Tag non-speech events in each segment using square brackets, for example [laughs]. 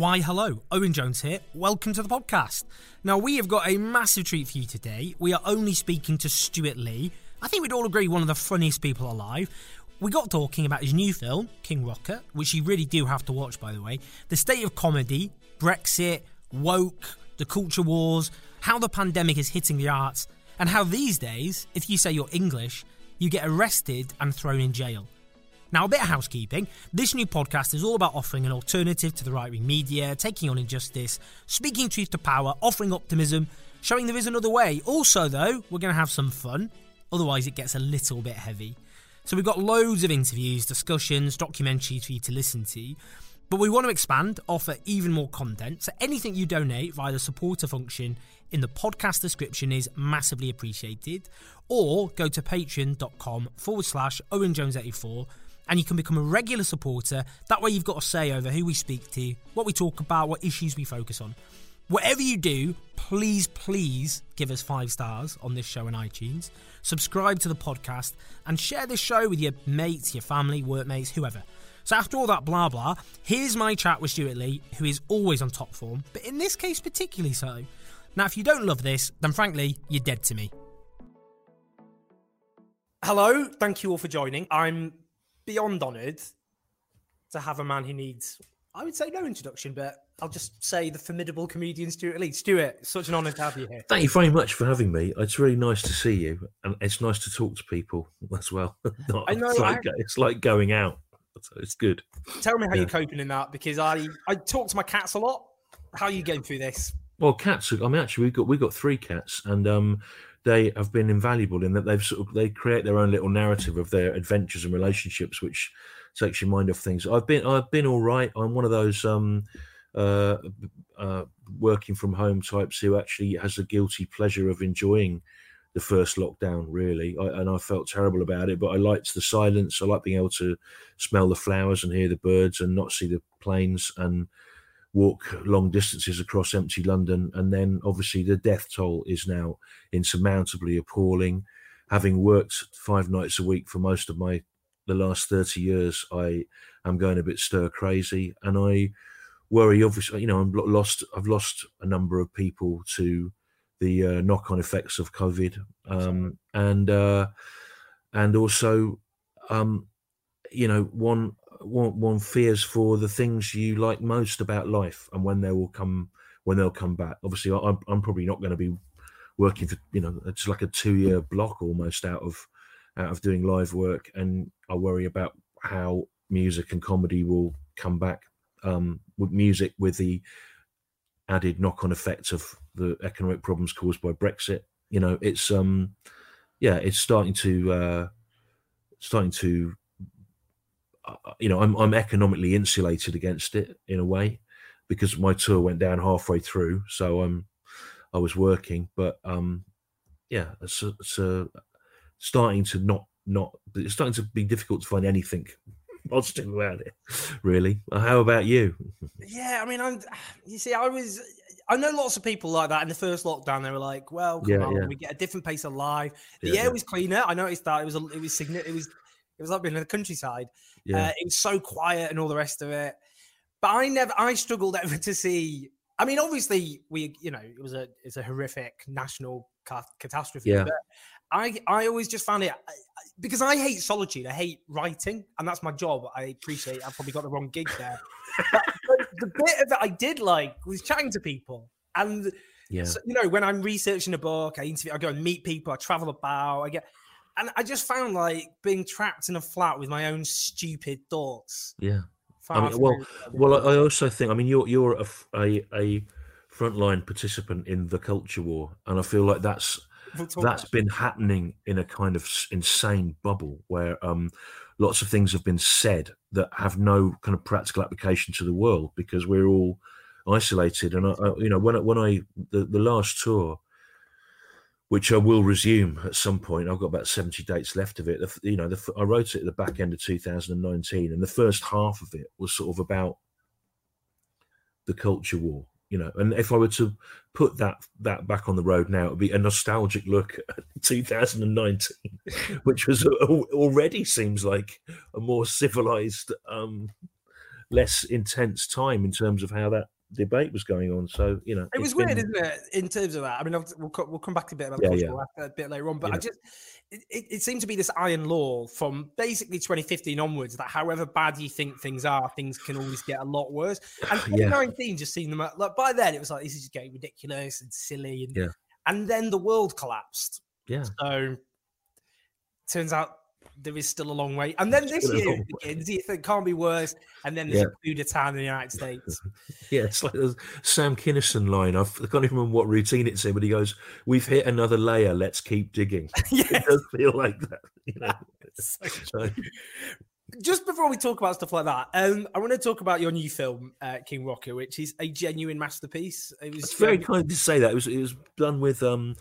Why, hello, Owen Jones here. Welcome to the podcast. Now, we have got a massive treat for you today. We are only speaking to Stewart Lee. I think we'd all agree one of the funniest people alive. We got talking about his new film, King Rocker, which you really do have to watch, by the way, the state of comedy, Brexit, woke, the culture wars, how the pandemic is hitting the arts, and how these days, if you say you're English, you get arrested and thrown in jail. Now, a bit of housekeeping. This new podcast is all about offering an alternative to the right wing media, taking on injustice, speaking truth to power, offering optimism, showing there is another way. Also, though, we're going to have some fun, otherwise, it gets a little bit heavy. So, we've got loads of interviews, discussions, documentaries for you to listen to. But we want to expand, offer even more content. So, anything you donate via the supporter function in the podcast description is massively appreciated. Or go to patreon.com forward slash Owen Jones 84 and you can become a regular supporter. That way, you've got a say over who we speak to, what we talk about, what issues we focus on. Whatever you do, please, please give us five stars on this show on iTunes. Subscribe to the podcast and share this show with your mates, your family, workmates, whoever. So, after all that blah blah, here's my chat with Stewart Lee, who is always on top form, but in this case, particularly so. Now, if you don't love this, then frankly, you're dead to me. Hello, thank you all for joining. I'm beyond honoured to have a man who needs, I would say, no introduction, but I'll just say the formidable comedian Stewart Lee. Stewart, such an honour to have you here. Thank you very much for having me. It's really nice to see you, and it's nice to talk to people [laughs] as well. [laughs] I know. It's like, I- it's like going out. So it's good. Tell me how Yeah. you're coping in that because I I talk to my cats a lot. How are you getting through this? Well, cats. I mean, actually, we've got we've got three cats, and um, they have been invaluable in that they've sort of they create their own little narrative of their adventures and relationships, which takes your mind off things. I've been I've been all right. I'm one of those um, uh, uh, working from home types who actually has a guilty pleasure of enjoying the first lockdown. Really, I, and I felt terrible about it, but I liked the silence. I like being able to smell the flowers and hear the birds and not see the planes and walk long distances across empty London. And then obviously the death toll is now insurmountably appalling. Having worked five nights a week for most of my the last 30 years, I am going a bit stir crazy and I worry obviously, you know, I'm lost I've lost a number of people to the uh, knock-on effects of COVID. Um, and uh, and also um, you know, one one one fears for the things you like most about life and when they will come when they'll come back. Obviously, I'm I'm probably not going to be working for you know it's like a two year block almost out of out of doing live work, and I worry about how music and comedy will come back. Um, with music with the added knock on effect of the economic problems caused by Brexit. You know, it's um yeah, it's starting to uh starting to Uh, you know, I'm I'm economically insulated against it in a way because my tour went down halfway through, so I'm I was working, but um, yeah, it's, a, it's a, starting to not not it's starting to be difficult to find anything [laughs] positive about it. Really, uh, how about you? Yeah, I mean, I'm. [sighs] You see, I was. I know lots of people like that in the first lockdown. They were like, "Well, come Yeah, on, yeah. we get a different pace of life. The Yeah, air was cleaner. I noticed that it was. A, it was signi- It was. It was like being in the countryside. Yeah, Uh, it was so quiet and all the rest of it. But I never. I struggled [laughs] ever to see. I mean, obviously, we. You know, it was a. It's a horrific national ca- catastrophe. Yeah. But I. I always just found it because I hate solitude. I hate writing, and that's my job. I appreciate. I probably got the wrong gig there. but, but the bit of it I did like was chatting to people. And yeah, so, you know, when I'm researching a book, I interview, I go and meet people, I travel about, I get, and I just found like being trapped in a flat with my own stupid thoughts. yeah. far mean, well- Well, I, I also think. I mean, you're you're a a, a frontline participant in the culture war, and I feel like that's that's been happening in a kind of insane bubble where um, lots of things have been said that have no kind of practical application to the world because we're all isolated. And I, I, you know, when I, when I the, the last tour, which I will resume at some point, I've got about seventy dates left of it. The You know, the, I wrote it at the back end of 2019, and the first half of it was sort of about the culture war you know and if i were to put that that back on the road now it would be a nostalgic look at [laughs] 2019 [laughs] which was al- already seems like a more civilized um less intense time in terms of how that debate was going on so you know It was weird, been- isn't it? In terms of that, I mean, we'll we'll come back to a bit about Yeah, yeah. after a bit later on, but I just it, it, seemed to be this iron law from basically 2015 onwards that however bad you think things are, things can always get a lot worse. And [sighs] Yeah. 2019 just seemed them like by then it was like this is getting ridiculous and silly, and Yeah. and then the world collapsed. yeah So turns out there is still a long way. And then this year begins. You think can't be worse, and then there's Yeah. a coup d'etat in the United States. [laughs] Yeah, it's like the Sam Kinison line. I've, I can't even remember what routine it's in, but he goes, "We've hit another layer. Let's keep digging." yeah, [laughs] It does feel like that. You know? [laughs] so So, just before we talk about stuff like that, um, I want to talk about your new film, uh, King Rocker, which is a genuine masterpiece. It was it's very um, kind to say that. It was it was done with um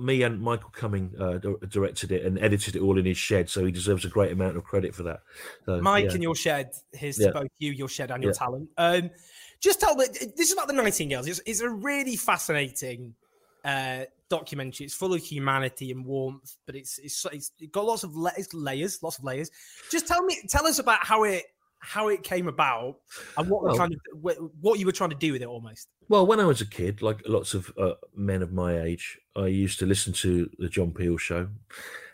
me- and Michael Cumming uh, directed it and edited it all in his shed, so he deserves a great amount of credit for that. So, Mike yeah. and your shed. Here's Yeah. to both you, your shed, and your Yeah. talent. Um, just tell me, this is about the Nightingales. It's, it's a really fascinating uh, documentary. It's full of humanity and warmth, but it's it's, it's got lots of la- layers, lots of layers. Just tell me, tell us about how it how it came about and what Well- kind of what you were trying to do with it, almost. Well, when I was a kid, like lots of uh, men of my age, I used to listen to the John Peel show,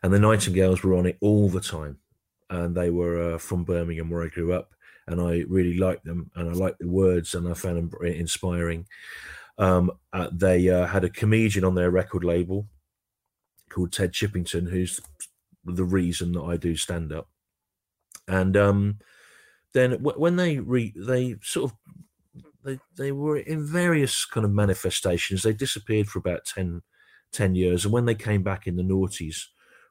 and the Nightingales were on it all the time. And they were uh, from Birmingham, where I grew up, and I really liked them, and I liked the words, and I found them very inspiring. Um, uh, they uh, had a comedian on their record label called Ted Chippington, who's the reason that I do stand up. And um, then w- when they re- they sort of they they were in various kind of manifestations. They disappeared for about 10, 10 years, and when they came back in the noughties,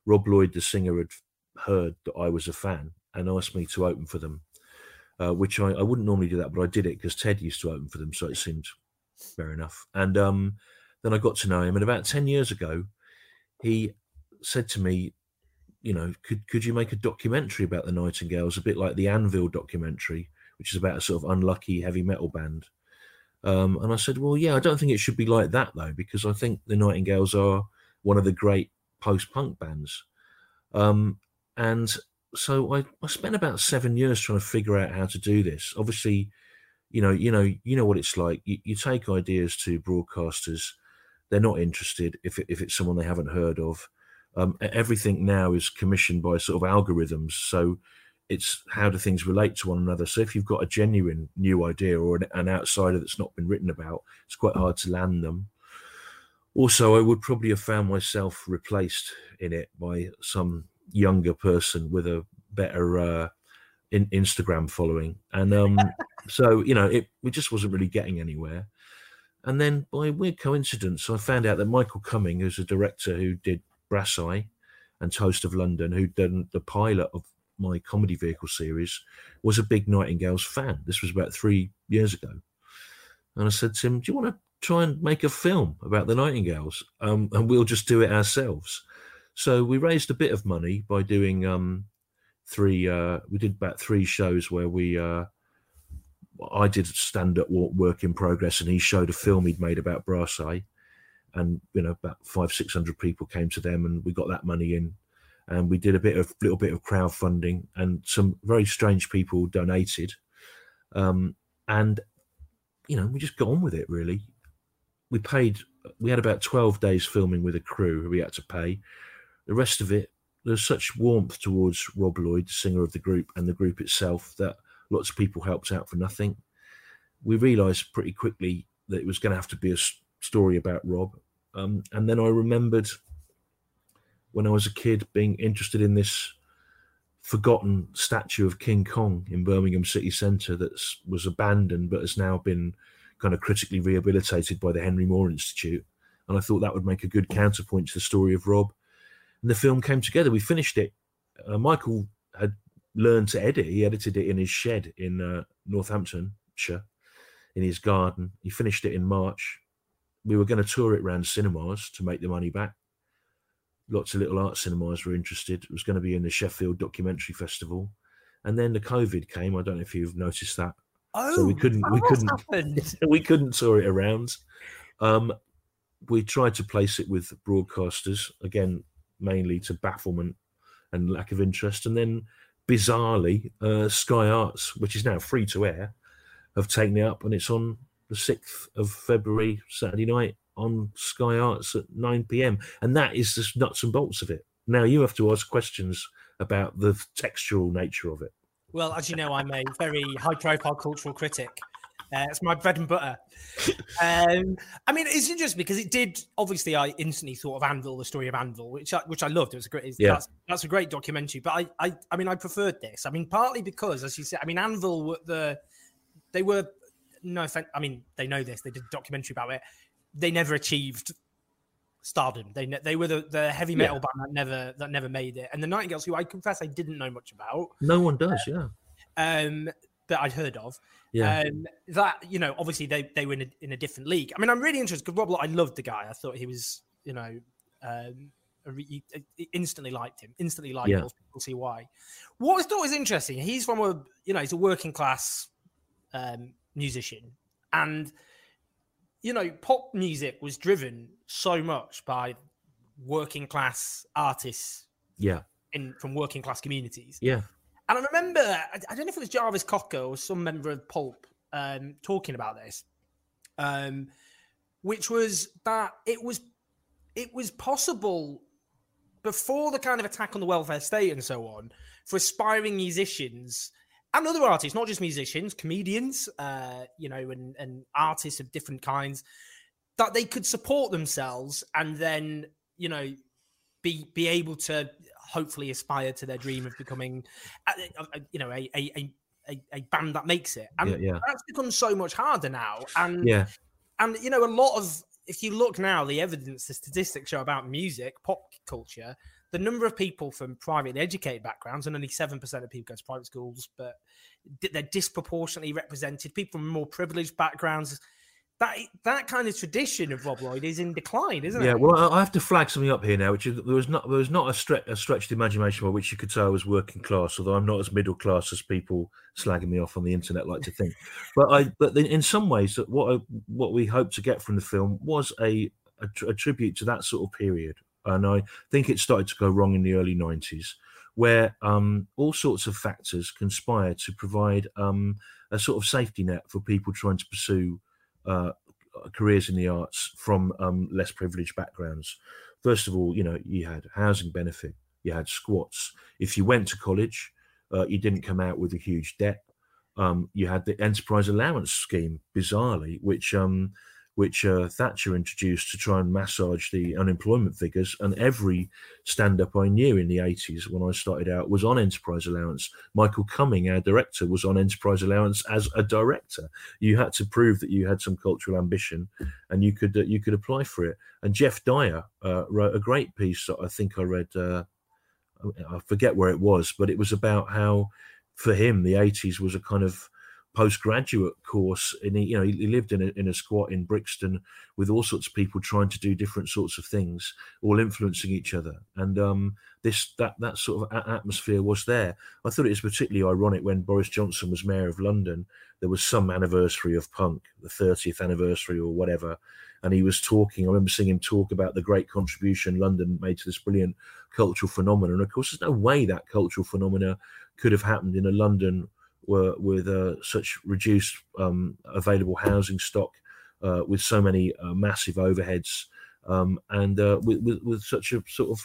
Rob Lloyd, the singer, had heard that I was a fan and asked me to open for them. Uh, which I, I wouldn't normally do that, but I did it because Ted used to open for them, so it seemed fair enough. And um, then I got to know him, and about ten years ago, he said to me, "You know, could could you make a documentary about the Nightingales, a bit like the Anvil documentary, which is about a sort of unlucky heavy metal band?" Um, and I said, "Well, yeah, I don't think it should be like that though, because I think the Nightingales are one of the great post-punk bands." Um, and so I, I spent about seven years trying to figure out how to do this. Obviously, you know, you know, you know what it's like. You, you take ideas to broadcasters; they're not interested if it, if it's someone they haven't heard of. Um, everything now is commissioned by sort of algorithms, so it's how do things relate to one another. So if you've got a genuine new idea or an, an outsider that's not been written about, it's quite hard to land them. Also, I would probably have found myself replaced in it by some younger person with a better uh, in, Instagram following, and um, [laughs] so you know, it we just wasn't really getting anywhere. And then by weird coincidence, I found out that Michael Cumming, who's a director who did Brass Eye and Toast of London, who'd done the pilot of my comedy vehicle series, was a big Nightingales fan. This was about three years ago. And I said to him, Do you want to try and make a film about the Nightingales? Um, and we'll just do it ourselves. So we raised a bit of money by doing um, three, uh, we did about three shows where we, uh, I did stand up work in progress and he showed a film he'd made about Brass Eye and you know about five six hundred people came to them and we got that money in. And we did a bit of little bit of crowdfunding and some very strange people donated. Um, and you know we just got on with it really. We paid we had about 12 days filming with a crew who we had to pay. The rest of it there's such warmth towards rob lloyd the singer of the group and the group itself that lots of people helped out for nothing. We realized pretty quickly that it was going to have to be a story about rob um, and then i remembered when i was a kid being interested in this forgotten statue of king kong in birmingham city centre that was abandoned but has now been kind of critically rehabilitated by the Henry Moore Institute. And I thought that would make a good counterpoint to the story of Rob. And the film came together. We finished it. Uh, Michael had learned to edit. He edited it in his shed in uh, Northamptonshire, in his garden. He finished it in March. We were going to tour it around cinemas to make the money back. Lots of little art cinemas were interested. It was going to be in the Sheffield Documentary Festival, and then the COVID came. I don't know if you've noticed that. Oh, so we couldn't we couldn't happened? [laughs] we couldn't tour it around. Um, we tried to place it with broadcasters again, mainly to bafflement and lack of interest, and then bizarrely, uh, Sky Arts, which is now free to air, have taken it up, and it's on the sixth of February, Saturday night, on Sky Arts at nine pm, and that is the nuts and bolts of it. Now you have to ask questions about the textual nature of it. Well, as you know, I'm a very high profile cultural critic. Uh, it's my bread and butter. [laughs] Um, I mean, it's interesting because it did. Obviously, I instantly thought of Anvil, the story of Anvil, which I, which I loved. It was a great. Yeah. That's, that's a great documentary. But I, I, I mean, I preferred this. I mean, partly because, as you said, I mean, Anvil were the they were no offense. I mean, they know this. They did a documentary about it. They never achieved stardom. They they were the, the heavy metal Yeah. band that never that never made it. And the Nightingales, who I confess I didn't know much about, No one does, yeah, um, that I'd heard of. yeah, Um, that you know, obviously they they were in a, in a different league. I mean, I'm really interested because Rob, I loved the guy. I thought he was, you know, um, a re- instantly liked him. Instantly liked Yeah. him. We'll see why. What I thought was interesting. He's from a, you know, he's a working class um, musician, and you know, pop music was driven so much by working class artists yeah, in from working class communities. yeah, And I remember, I, I don't know if it was Jarvis Cocker or some member of Pulp um, talking about this, um, which was that it was it was possible before the kind of attack on the welfare state and so on for aspiring musicians and other artists, not just musicians, comedians, uh, you know, and, and artists of different kinds, that they could support themselves and then, you know, be be able to hopefully aspire to their dream of becoming, uh, uh, you know, a a, a, a a band that makes it. And Yeah, yeah. that's become so much harder now. And yeah, and you know, a lot of if you look now, the evidence, the statistics show about music, pop culture, the number of people from privately educated backgrounds, and only seven percent of people go to private schools, but they're disproportionately represented. People from more privileged backgrounds. That that kind of tradition of Rob Lloyd is in decline, isn't yeah. it? Yeah. Well, I have to flag something up here now, which is there was not there was not a, stre- a stretched imagination by which you could say I was working class, although I'm not as middle class as people slagging me off on the internet like to think. [laughs] but I, but in- some ways, that what I, what we hope to get from the film was a, a tr- a tribute to that sort of period, and I think it started to go wrong in the early '90s, where um, all sorts of factors conspire to provide um, a sort of safety net for people trying to pursue uh, careers in the arts from um, less privileged backgrounds. First of all, you know, you had housing benefit, you had squats. If you went to college, uh, you didn't come out with a huge debt. Um, you had the enterprise allowance scheme, bizarrely, which um, which uh, Thatcher introduced to try and massage the unemployment figures. And every stand up I knew in the 80s when I started out was on enterprise allowance. Michael Cumming, our director, was on enterprise allowance as a director. You had to prove that you had some cultural ambition and you could uh, you could apply for it. And Geoff Dyer uh, wrote a great piece that I think I read. Uh, I forget where it was, but it was about how for him the 80s was a kind of postgraduate course and he you know he, lived in a, in a squat in brixton with all sorts of people trying to do different sorts of things all influencing each other. And um this that that sort of atmosphere was there. I thought it was particularly ironic when boris johnson was mayor of london there was some anniversary of punk the 30th anniversary or whatever and he was talking i remember seeing him talk about the great contribution london made to this brilliant cultural phenomenon. And of course there's no way that cultural phenomena could have happened in a london were with such reduced um, available housing stock, uh, with so many uh, massive overheads, um, and uh, with, with, with such a sort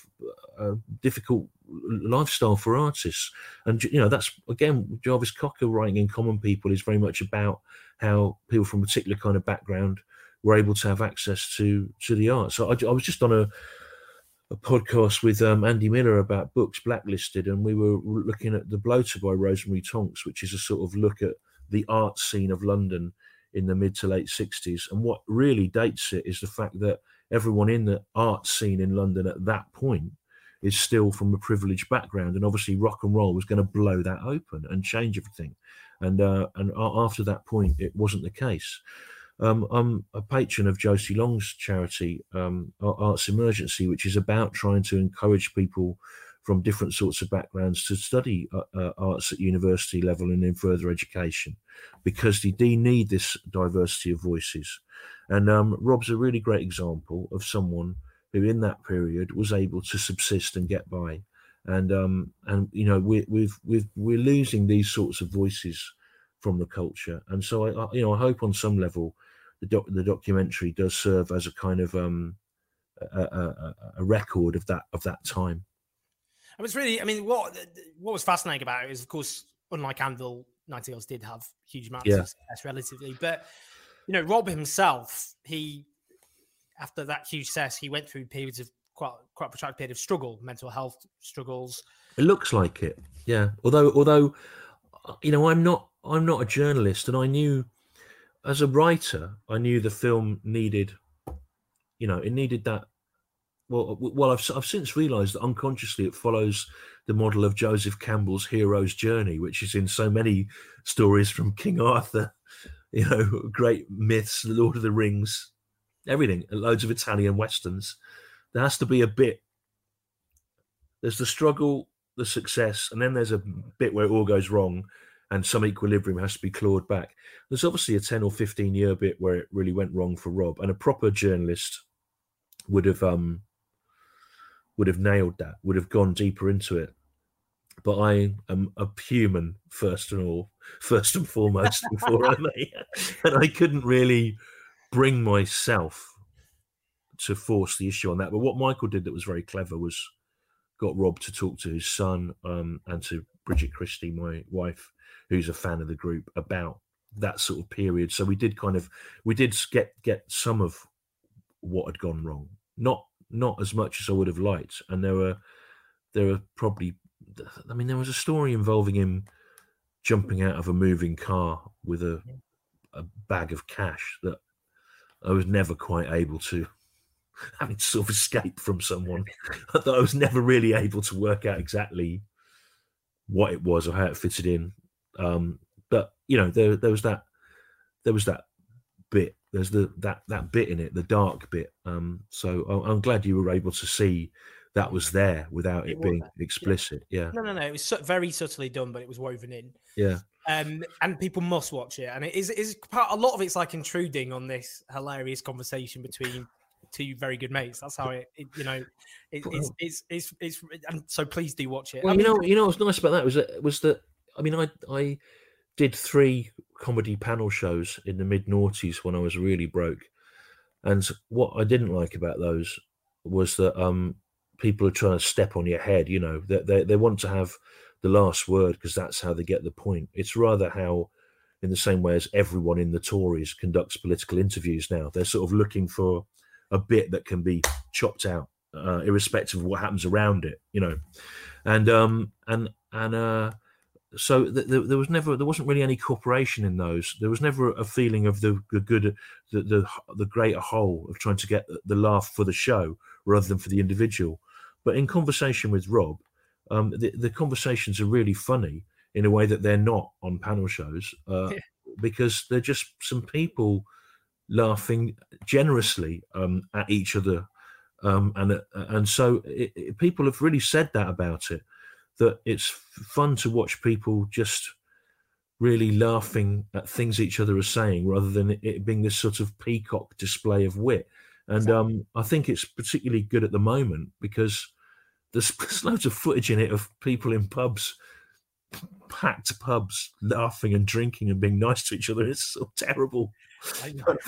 of difficult lifestyle for artists. And you know, that's again Jarvis Cocker writing in Common People is very much about how people from a particular kind of background were able to have access to to the arts. So I, I was just on a a podcast with um, Andy Miller about books Backlisted, and we were looking at The Bloater by Rosemary Tonks, which is a sort of look at the art scene of London in the mid to late 60s. And what really dates it is the fact that everyone in the art scene in London at that point is still from a privileged background. And obviously, rock and roll was going to blow that open and change everything. And, uh, and after that point, it wasn't the case. Um, I'm a patron of Josie Long's charity, um, Arts Emergency, which is about trying to encourage people from different sorts of backgrounds to study uh, uh, arts at university level and in further education because they do need this diversity of voices. And um, Rob's a really great example of someone who, in that period, was able to subsist and get by. And um, and you know we, we've we've we're losing these sorts of voices from the culture, and so I, I you know I hope on some level the doc, the documentary does serve as a kind of um a, a, a record of that of that time. It was really, I mean, what what was fascinating about it is, of course, unlike Anvil, Nightingales did have huge amounts yeah. of success relatively, but you know, Rob himself, he after that huge success, he went through periods of quite quite a protracted period of struggle, mental health struggles. It looks like it, yeah. Although, although, you know, I'm not I'm not a journalist, and I knew as a writer, I knew the film needed, you know, it needed that well, uh, well, I've, I've since realised that unconsciously it follows the model of Joseph Campbell's hero's journey, which is in so many stories from King Arthur, [laughs] you know, great myths, The Lord of the Rings, everything, loads of Italian westerns. There has to be a bit. There's the struggle, the success, and then there's a bit where it all goes wrong, and some equilibrium has to be clawed back. There's obviously a 10 or 15 year bit where it really went wrong for Rob, and a proper journalist would have um would have nailed that, would have gone deeper into it. But I am a human first and all, [laughs] first and foremost before I may, and I couldn't really bring myself to force the issue on that. But what Michael did that was very clever was got Rob to talk to his son um, and to Bridget Christie, my wife, who's a fan of the group, about that sort of period. So we did kind of we did get get some of what had gone wrong, not not as much as I would have liked. And there were there were probably I mean there was a story involving him jumping out of a moving car with a a bag of cash that I was never quite able to [laughs] having to sort of escape from someone [laughs] that I was never really able to work out exactly what it was or how it fitted in. Um, but you know, there there was that there was that bit there's the that that bit in it, the dark bit. Um, so I'm glad you were able to see that was there without it, it being explicit. Yeah. yeah. No, no, no. It was so, very subtly done, but it was woven in. Yeah. Um, and people must watch it, and it is is part. A lot of it's like intruding on this hilarious conversation between two very good mates. That's how it, it you know, it, it's, it's, it's it's and so please do watch it. Well, I mean, you know, you know what's nice about that was that was that I mean, I I did three comedy panel shows in the mid noughties when I was really broke. And what I didn't like about those was that um, people are trying to step on your head. You know, they they, they want to have the last word because that's how they get the point. It's rather how, in the same way as everyone in the Tories conducts political interviews now, they're sort of looking for a bit that can be chopped out, uh, irrespective of what happens around it. You know, and um and and uh so th- th- there was never there wasn't really any cooperation in those. There was never a feeling of the, the good the, the, the greater whole of trying to get the laugh for the show rather than for the individual. But in conversation with rob um, the, the conversations are really funny in a way that they're not on panel shows uh, yeah. because they're just some people laughing generously um, at each other um, and uh, and so it, it, people have really said that about it that it's fun to watch people just really laughing at things each other are saying rather than it being this sort of peacock display of wit. And um, I think it's particularly good at the moment because there's, [laughs] there's loads of footage in it of people in pubs, packed pubs, laughing and drinking and being nice to each other. It's so terrible. [laughs]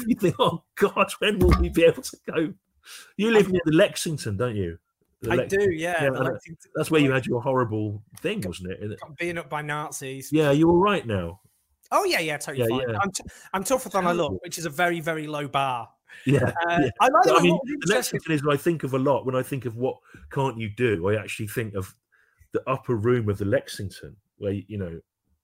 you think, oh God, when will we be able to go? You live near the Lexington, don't you? I do, yeah. yeah that's where you had your horrible thing, wasn't it? Being up by Nazis. Yeah, you were right now. Oh yeah, yeah, totally yeah, fine. Yeah. I'm, t- I'm tougher than I look, which is a very, very low bar. Yeah, uh, yeah. I like. I mean, the next thing is I think of a lot when I think of what can't you do. I actually think of the upper room of the Lexington, where you know,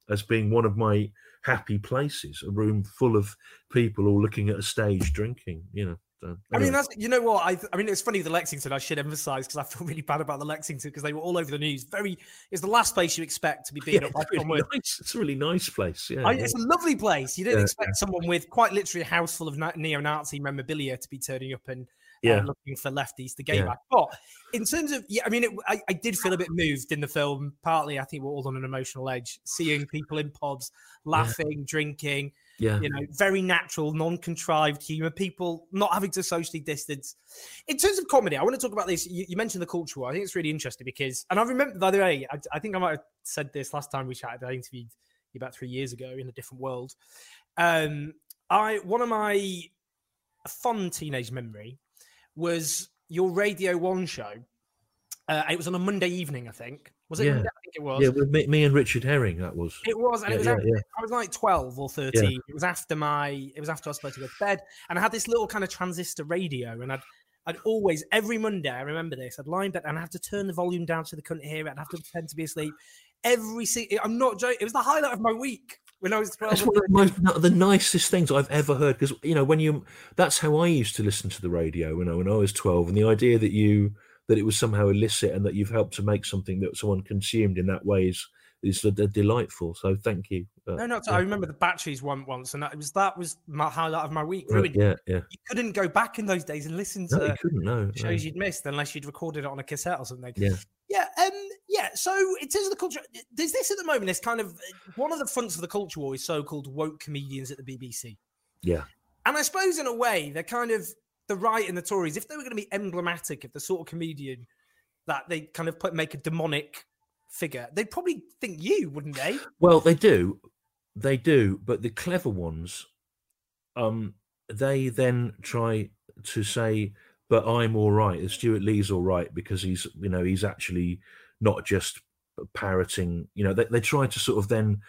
as being one of my happy places, a room full of people all looking at a stage drinking. You know. So, I mean, that's you know what I. I mean, it's funny the Lexington. I should emphasise because I feel really bad about the Lexington because they were all over the news. Very, it's the last place you expect to be beaten Yeah, up by it's, really someone. nice. it's a really nice place. Yeah, I, yeah. it's a lovely place. You didn't Yeah, expect someone with quite literally a house full of na- neo-Nazi memorabilia to be turning up and uh, Yeah. looking for lefties to gain Yeah. back. But in terms of, yeah, I mean, it, I, I did feel a bit moved in the film. Partly, I think we're all on an emotional edge, seeing people in pubs laughing, drinking. Yeah. You know, very natural, non-contrived humor. People not having to socially distance. In terms of comedy, I want to talk about this. You, you mentioned the culture. I think it's really interesting because, and I remember, by the way, I, I think I might have said this last time we chatted. I interviewed you about three years ago in a different world. Um, I one of my fun teenage memory was your Radio One show. Uh, it was on a Monday evening, I think. Was it? Yeah. I think it was. Yeah, with me, me and Richard Herring, that was. It was, and Yeah, it was. yeah, after. I was like twelve or thirteen. It was after my. It was after I was supposed to go to bed, and I had this little kind of transistor radio, and I'd. I'd always every Monday. I remember this. I'd lie in bed and I'd have to turn the volume down so they couldn't hear it. I'd have to pretend to be asleep. Every single. I'm not joking. It was the highlight of my week when I was twelve. That's one of the, most, the nicest things I've ever heard because you know when you that's how I used to listen to the radio You know when I was twelve, and the idea that you that it was somehow illicit and that you've helped to make something that someone consumed in that way is is delightful. So thank you. Uh, No, no. yeah. I remember the batteries one once, and that was that was my highlight of my week. Right, yeah, yeah. You couldn't go back in those days and listen No, to you couldn't. No, no. shows you'd missed unless you'd recorded it on a cassette or something. Yeah. Yeah. Um, yeah. So in terms of the culture, there's this at the moment. It's kind of one of the fronts of the culture war is so-called woke comedians at the BBC. Yeah, And I suppose in a way, they're kind of the right and the Tories, if they were going to be emblematic of the sort of comedian that they kind of put make a demonic figure, they'd probably think you, wouldn't they? Well, they do, they do, but the clever ones, um, they then try to say, "But I'm all right." and Stewart Lee's all right because he's, you know, he's actually not just parroting. You know, they they try to sort of then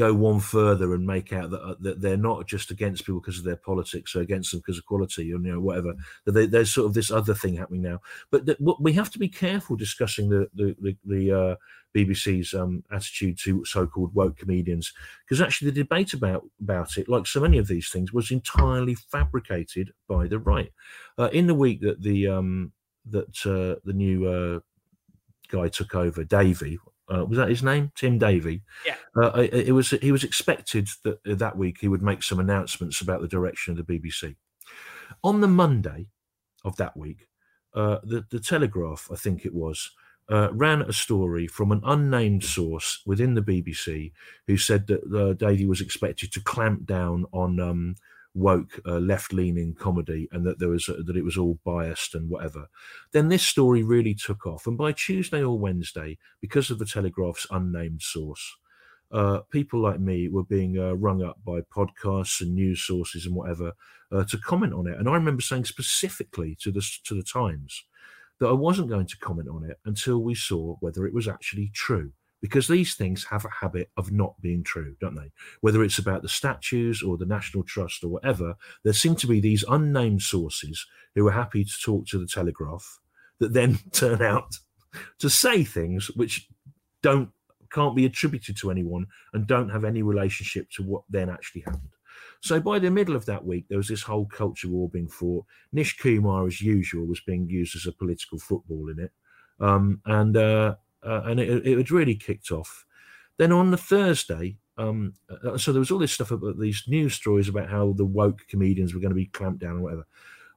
go one further and make out that, uh, that they're not just against people because of their politics or against them because of quality or you know whatever that they, there's sort of this other thing happening now but what, we have to be careful discussing the the the, the uh, BBC's um, attitude to so-called woke comedians, because actually the debate about about it, like so many of these things, was entirely fabricated by the right. Uh, in the week that the um, that uh, the new uh, guy took over, Davie, uh, was that his name? Tim Davie. Yeah. Uh, it, it was. He was expected that uh, that week he would make some announcements about the direction of the BBC. On the Monday of that week, uh, the the Telegraph, I think it was, uh, ran a story from an unnamed source within the BBC who said that uh, Davie was expected to clamp down on um, woke uh, left-leaning comedy and that there was uh, that it was all biased and whatever. Then this story really took off, and by Tuesday or Wednesday, because of the Telegraph's unnamed source. Uh, people like me were being uh, rung up by podcasts and news sources and whatever uh, to comment on it. And I remember saying specifically to the to the Times that I wasn't going to comment on it until we saw whether it was actually true. Because these things have a habit of not being true, don't they? Whether it's about the statues or the National Trust or whatever, there seem to be these unnamed sources who are happy to talk to the Telegraph that then [laughs] turn out to say things which don't can't be attributed to anyone and don't have any relationship to what then actually happened. So by the middle of that week, there was this whole culture war being fought. Nish Kumar, as usual, was being used as a political football in it, um, and uh, uh, and it, it had really kicked off. Then on the Thursday, um, uh, so there was all this stuff about these news stories about how the woke comedians were going to be clamped down or whatever.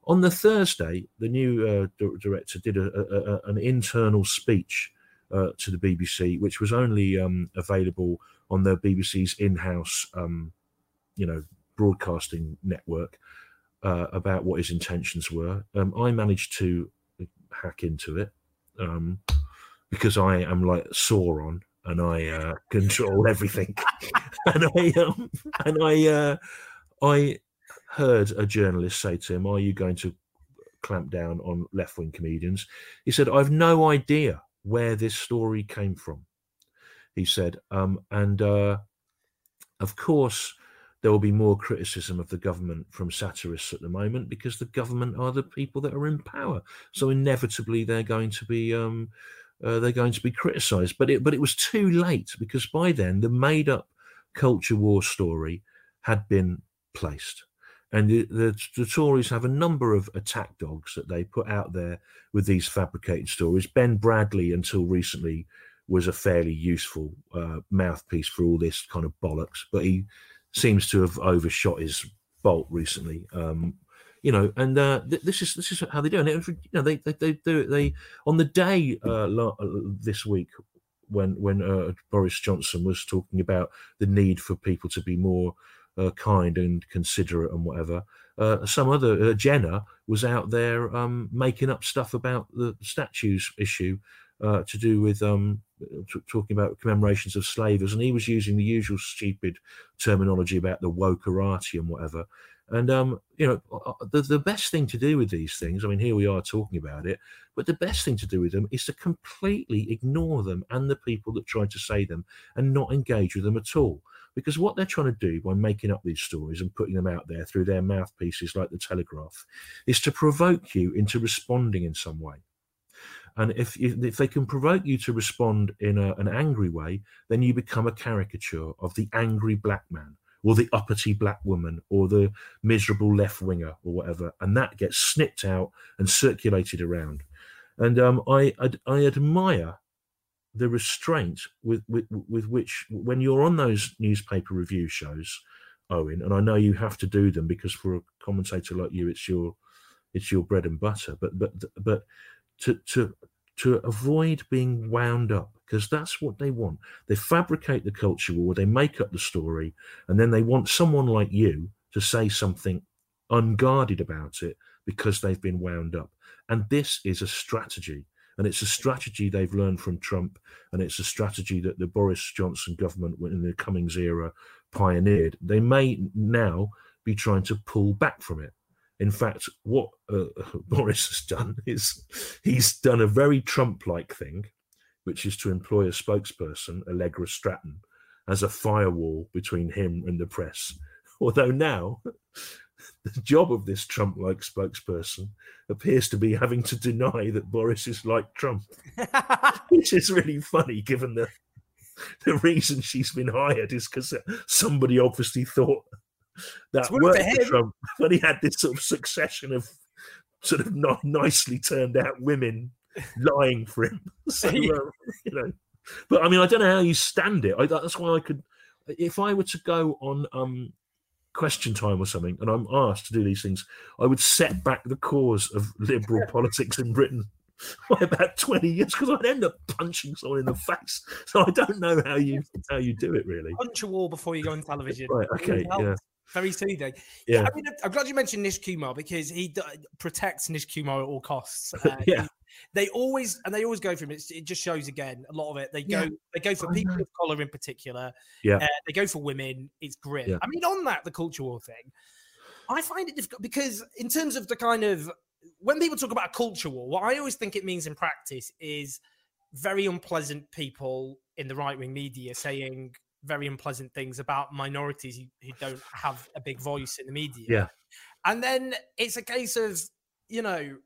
On the Thursday, the new uh, di- director did a, a, a, an internal speech uh, to the BBC, which was only um, available on the BBC's in-house, um, you know, broadcasting network uh, about what his intentions were. Um, I managed to hack into it um, because I am like Sauron and I uh, control [laughs] everything. [laughs] and I um, and I uh, I heard a journalist say to him, "Are you going to clamp down on left-wing comedians?" He said, "I've no idea where this story came from." He said, um, and uh, of course there will be more criticism of the government from satirists at the moment because the government are the people that are in power. So inevitably they're going to be um, uh, they're going to be criticised. But it but it was too late because by then the made up culture war story had been placed. And the, the, the, Tories have a number of attack dogs that they put out there with these fabricated stories. Ben Bradley, until recently, was a fairly useful uh, mouthpiece for all this kind of bollocks, but he seems to have overshot his bolt recently. Um, you know, and uh, th- this is this is how they do And it. was, You know, they they, they do it. They on the day uh, uh, this week when when uh, Boris Johnson was talking about the need for people to be more uh, kind and considerate and whatever. Uh, some other uh, Jenner was out there um, making up stuff about the statues issue uh, to do with um, t- talking about commemorations of slavers, and he was using the usual stupid terminology about the wokerati and whatever. And um, you know, the the best thing to do with these things, I mean, here we are talking about it, but the best thing to do with them is to completely ignore them and the people that try to say them, and not engage with them at all because what they're trying to do by making up these stories and putting them out there through their mouthpieces like the Telegraph is to provoke you into responding in some way. And if if they can provoke you to respond in a, an angry way, then you become a caricature of the angry black man or the uppity black woman or the miserable left winger or whatever, and that gets snipped out and circulated around. And um, I, I I admire the restraint with, with with which when you're on those newspaper review shows, Owen, and I know you have to do them because for a commentator like you, it's your it's your bread and butter. But but but to to to avoid being wound up because that's what they want. They fabricate the culture war, they make up the story, and then they want someone like you to say something unguarded about it because they've been wound up. And this is a strategy and it's a strategy they've learned from Trump, and it's a strategy that the Boris Johnson government in the Cummings era pioneered. They may now be trying to pull back from it. In fact, what uh, [laughs] Boris has done is he's done a very Trump like thing, which is to employ a spokesperson, Allegra Stratton, as a firewall between him and the press. [laughs] Although now [laughs] the job of this Trump like spokesperson appears to be having to deny that Boris is like Trump, which is really funny given the the reason she's been hired is because somebody obviously thought that worked for Trump [laughs] when he had this sort of succession of sort of not nicely turned out women lying for him. [laughs] So, [laughs] uh, you know, but I mean, I don't know how you stand it. I, that's why I could, if I were to go on um, question time or something, and I'm asked to do these things, I would set back the cause of liberal politics in Britain by about 20 years because I'd end up punching someone in the face. So I don't know how you how you do it really. Punch a wall before you go on television. Right. Okay. Yeah. Very soothing. Yeah. yeah. I mean, I'm glad you mentioned Nish Kumar because he d- protects Nish Kumar at all costs. [laughs] Uh, yeah. He, they always and they always go for him. It's, it just shows again a lot of it. They go yeah. they go for people of color in particular. Yeah, uh, they go for women. It's grim. Yeah. I mean, on that the culture war thing, I find it difficult because in terms of the kind of when people talk about a culture war, what I always think it means in practice is very unpleasant people in the right wing media saying very unpleasant things about minorities who, who don't have a big voice in the media. Yeah. And then it's a case of, you know,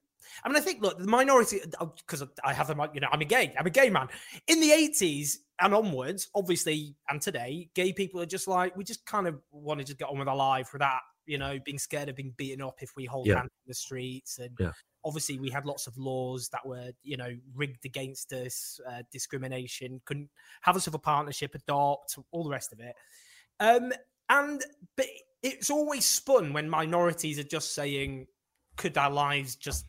I mean, I think look, the minority because uh, I have a you know I'm a gay, I'm a gay man. In the 80s and onwards, obviously, and today, gay people are just like we just kind of want to just get on with our life without you know being scared of being beaten up if we hold yeah. hands in the streets and. Yeah. Obviously, we had lots of laws that were, you know, rigged against us, uh, discrimination, couldn't have a civil partnership, adopt, all the rest of it. Um, and but it's always spun when minorities are just saying, "Could our lives just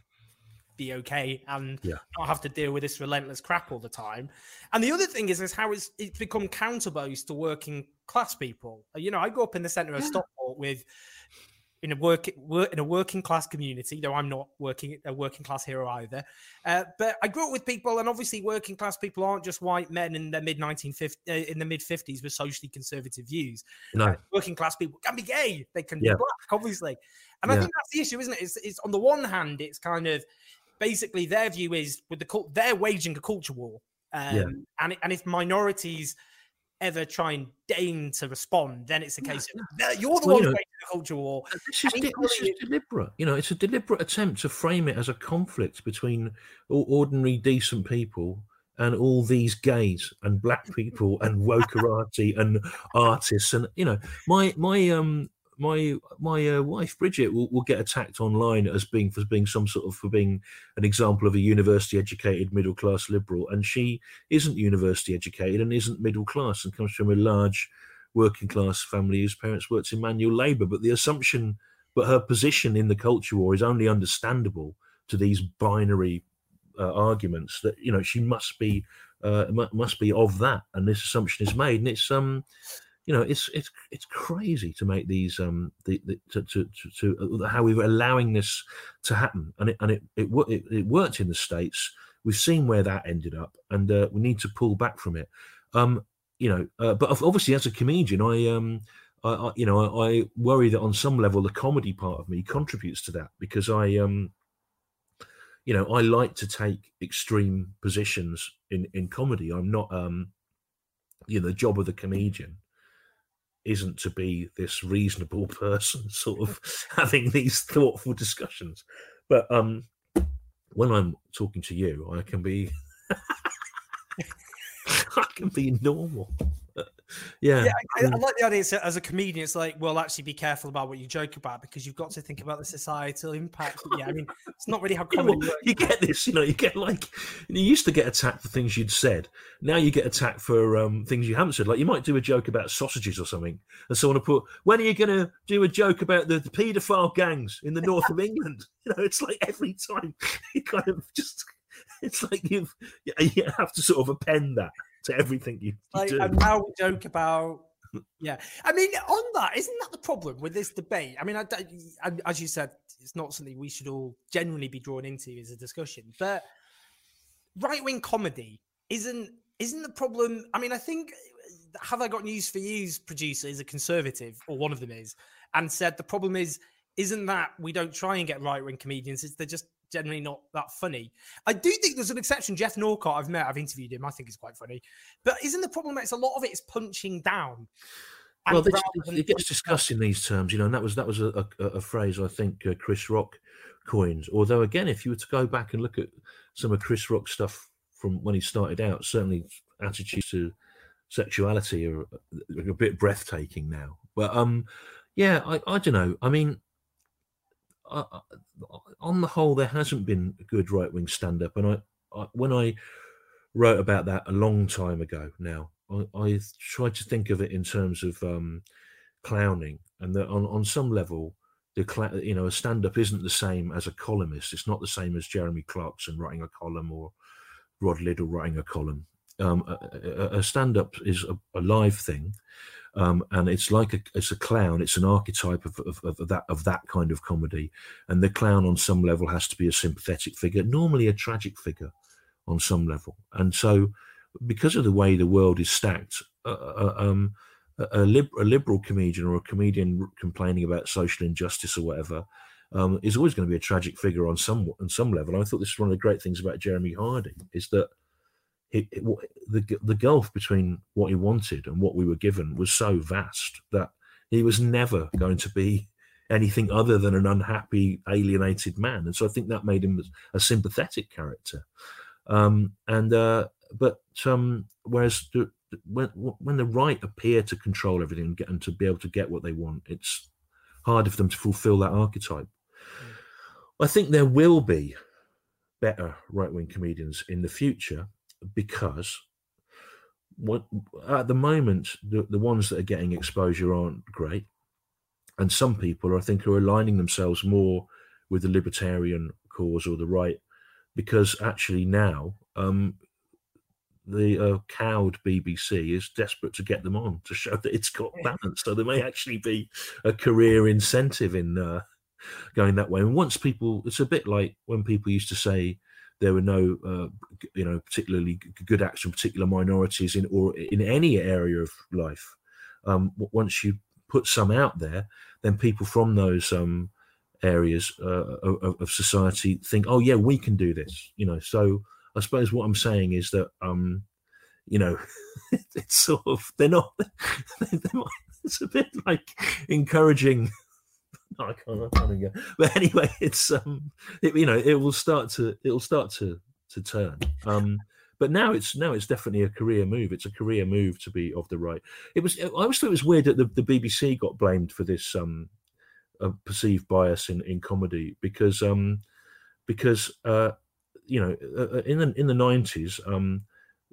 be okay and yeah. not have to deal with this relentless crap all the time. And the other thing is, is how it's, it's become counterposed to working class people. You know, I grew up in the center of yeah. Stockport with in a work, work in a working class community. Though I'm not working a working class hero either, uh, but I grew up with people, and obviously working class people aren't just white men in the mid 1950s, uh, in the mid 50s with socially conservative views. No, uh, working class people can be gay, they can yeah. be black, obviously. And yeah. I think that's the issue, isn't it? It's, it's on the one hand, it's kind of basically their view is with the they're waging a culture war, um, yeah. and and if minorities ever try and deign to respond, then it's a case yeah. of you're the well, one you know, the culture war. This is, de- this is deliberate. You know, it's a deliberate attempt to frame it as a conflict between ordinary decent people and all these gays and black people and wokerati and artists and you know my my um my my uh, wife Bridget will, will get attacked online as being for being some sort of for being an example of a university educated middle class liberal, and she isn't university educated and isn't middle class and comes from a large working class family whose parents worked in manual labour. But the assumption, but her position in the culture war is only understandable to these binary uh, arguments that you know she must be uh, must be of that, and this assumption is made, and it's um you know it's it's it's crazy to make these um the, the to, to, to, to uh, how we were allowing this to happen. And it and it it, it, worked in the states. We've seen where that ended up and uh, we need to pull back from it. Um you know uh, but obviously as a comedian i um I, I you know I, I worry that on some level the comedy part of me contributes to that because i um you know i like to take extreme positions in in comedy. I'm not um you know the job of the comedian isn't to be this reasonable [laughs] person sort of having these thoughtful discussions. But um when i'm talking to you i can be [laughs] i can be normal yeah, yeah I, I, like the idea. So as a comedian, it's like, well, actually, be careful about what you joke about because you've got to think about the societal impact. But yeah, I mean, it's not really how comedy you, know. You get this, you know, you get like you used to get attacked for things you'd said. Now you get attacked for um, things you haven't said. Like you might do a joke about sausages or something, and someone will put, "When are you going to do a joke about the, the paedophile gangs in the north of England?" [laughs] You know, it's like every time [laughs] you kind of just. It's like you've you have to sort of append that to everything you, you like, do. And now we joke about yeah, I mean, on that, isn't that the problem with this debate? I mean, I, I, as you said, it's not something we should all generally be drawn into as a discussion. But right wing comedy isn't isn't the problem. I mean, I think have I got news for you? Producer is a conservative, or one of them is, and said the problem is isn't that we don't try and get right wing comedians; it's they're just generally not that funny. I do think there's an exception. Geoff Norcott, I've met, I've interviewed him. I think he's quite funny. But isn't the problem that it's a lot of it is punching down? Well, this, it gets discussed in these terms, you know, and that was that was a, a, a phrase I think uh, Chris Rock coined. Although, again, if you were to go back and look at some of Chris Rock's stuff from when he started out, certainly attitudes to sexuality are a bit breathtaking now. But um, yeah, I, I don't know. I mean, on the whole, there hasn't been a good right wing stand up. And I, I, when I wrote about that a long time ago now, I, I tried to think of it in terms of um, clowning, and that on, on some level, the cl- you know a stand up isn't the same as a columnist. It's not the same as Jeremy Clarkson writing a column or Rod Liddle writing a column. Um, a, a stand up is a, a live thing um, and it's like a, it's a clown. It's an archetype of, of, of, that of that kind of comedy, and the clown on some level has to be a sympathetic figure, normally a tragic figure, on some level. And so, because of the way the world is stacked, uh, uh, um, a, lib- a, liberal comedian or a comedian complaining about social injustice or whatever um, is always going to be a tragic figure on some on some level. And I thought this is one of the great things about Jeremy Hardy is that it, it, the the gulf between what he wanted and what we were given was so vast that he was never going to be [laughs] anything other than an unhappy, alienated man. And so I think that made him a sympathetic character. Um, and uh, but um, whereas the, when when the right appear to control everything and, get, and to be able to get what they want, it's harder for them to fulfil that archetype. Mm. I think there will be better right wing comedians in the future because what at the moment the, the ones that are getting exposure aren't great and some people i think are aligning themselves more with the libertarian cause or the right because actually now um, the uh, cowed BBC is desperate to get them on to show that it's got balance. So there may actually be a career incentive in uh, going that way. And once people, it's a bit like when people used to say, there were no, uh, you know, particularly good acts from particular minorities in or in any area of life. Um, once you put some out there, then people from those um, areas uh, of, of, society think, oh yeah, we can do this. You know, so I suppose what I'm saying is that, um, you know, [laughs] it's sort of they're not. [laughs] They're, they're, [laughs] it's a bit like encouraging [laughs] I can't, I can't go. But anyway, [laughs] it's um, it, you know, it will start to, it will start to to turn. Um, but now it's now it's definitely a career move. It's a career move to be of the right. It was. I always thought it was weird that the, the BBC got blamed for this um, uh, perceived bias in, in comedy because um, because uh, you know uh, uh in the in the nineties um,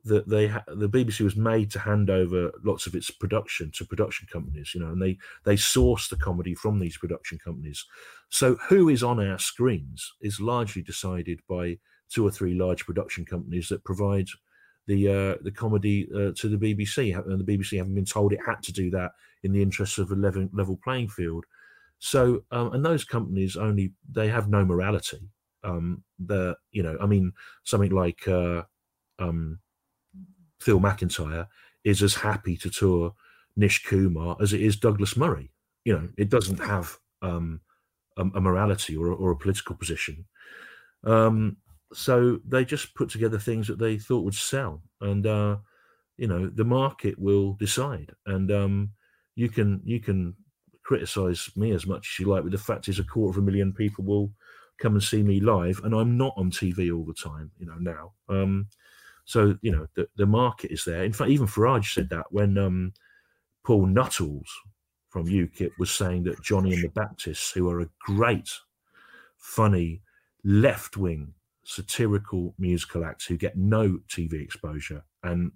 that they the BBC was made to hand over lots of its production to production companies, you know, and they they source the comedy from these production companies. So who is on our screens is largely decided by two or three large production companies that provide the uh, the comedy uh, to the BBC, and the BBC haven't been told it had to do that in the interests of a level, level playing field. So, um, and those companies only they have no morality. Um, the you know, I mean, something like uh, um, Phil McIntyre is as happy to tour Nish Kumar as it is Douglas Murray. You know, it doesn't have um, a, a, morality or, or, a political position. Um, so they just put together things that they thought would sell, and uh, you know, the market will decide. And um, you can you can criticize me as much as you like, but the fact is, a quarter of a million people will come and see me live, and I'm not on TV all the time. You know now. So you know the, the market is there. In fact, even Farage said that when um, Paul Nuttall from UKIP was saying that Jonny and the Baptists, who are a great, funny, left wing satirical musical acts who get no TV exposure and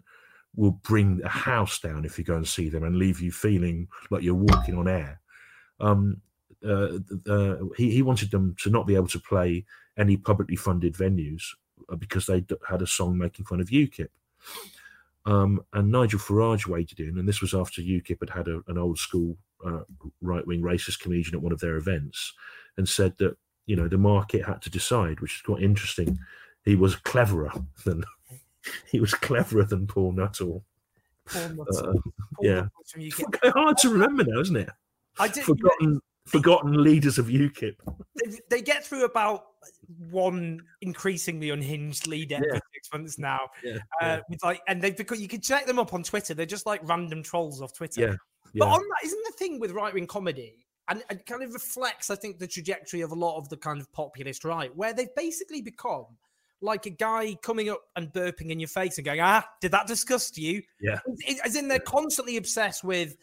will bring a house down if you go and see them and leave you feeling like you're walking on air. Um, uh, uh, he, he wanted them to not be able to play any publicly funded venues because they had a song making fun of UKIP. Um, and Nigel Farage waded in, and this was after UKIP had had a, an old school uh, right wing racist comedian at one of their events, and said that you know the market had to decide, which is quite interesting. He was cleverer than [laughs] he was cleverer than Paul Nuttall. Paul Nuttall. Uh, Paul yeah, Nuttall [laughs] hard to remember now, isn't it? I did, forgotten forgotten leaders of UKIP. They, they, get through about one increasingly unhinged leader yeah. every six months now. Yeah, uh, yeah. With like, and they've become you can check them up on Twitter. They're just like random trolls off Twitter. Yeah. But on that, isn't the thing with right wing comedy, and it kind of reflects, I think, the trajectory of a lot of the kind of populist right, where they've basically become like a guy coming up and burping in your face and going, "Ah, did that disgust you?" Yeah, as in they're constantly obsessed with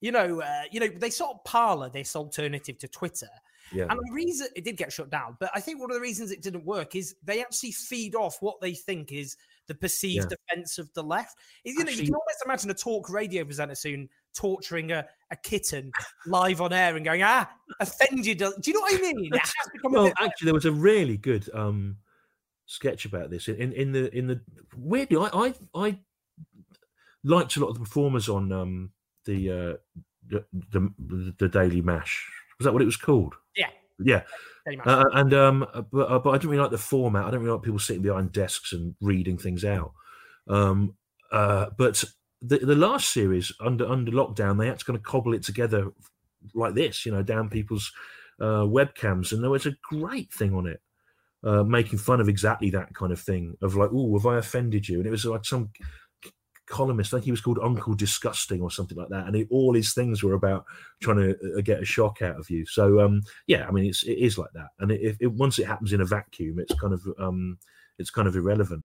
you know, uh, you know, they sort of Parler this alternative to Twitter. Yeah. And the reason it did get shut down, but I think one of the reasons it didn't work is they actually feed off what they think is the perceived yeah. offense of the left. You know, actually, you can almost imagine a talk radio presenter soon torturing a, a kitten live on air and going, ah, offended. Do you know what I mean? well, actually, there was a really good um, sketch about this in, in the in the weirdly, I I, I liked a lot of the performers on um, the, uh, the, the the Daily Mash. Was that what it was called? Yeah. Uh, and um, but uh, but I don't really like the format. I don't really like people sitting behind desks and reading things out. Um, uh, but the the last series under under lockdown, they had to kind of cobble it together like this, you know, down people's uh, webcams, and there was a great thing on it, uh, making fun of exactly that kind of thing of like, oh, have I offended you? And it was like some columnist. I think he was called Uncle Disgusting or something like that. And it, all his things were about trying to uh, get a shock out of you. So um, yeah, I mean, it's it is like that. And it, it, once it happens in a vacuum, it's kind of um, it's kind of irrelevant.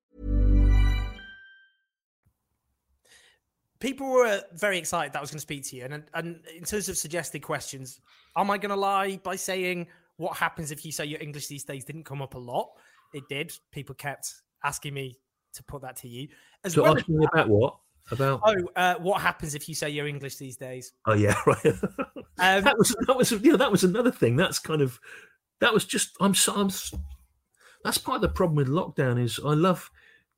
People were very excited that I was going to speak to you. And, and in terms of suggested questions, am I going to lie by saying what happens if you say your English these days didn't come up a lot? It did. People kept asking me to put that to you. As So well asking me about what? About Oh, uh, what happens if you say your English these days? oh yeah, [laughs] right. Um, that was that was you know that was another thing. That's kind of that was just I'm so I'm that's part of the problem with lockdown is I love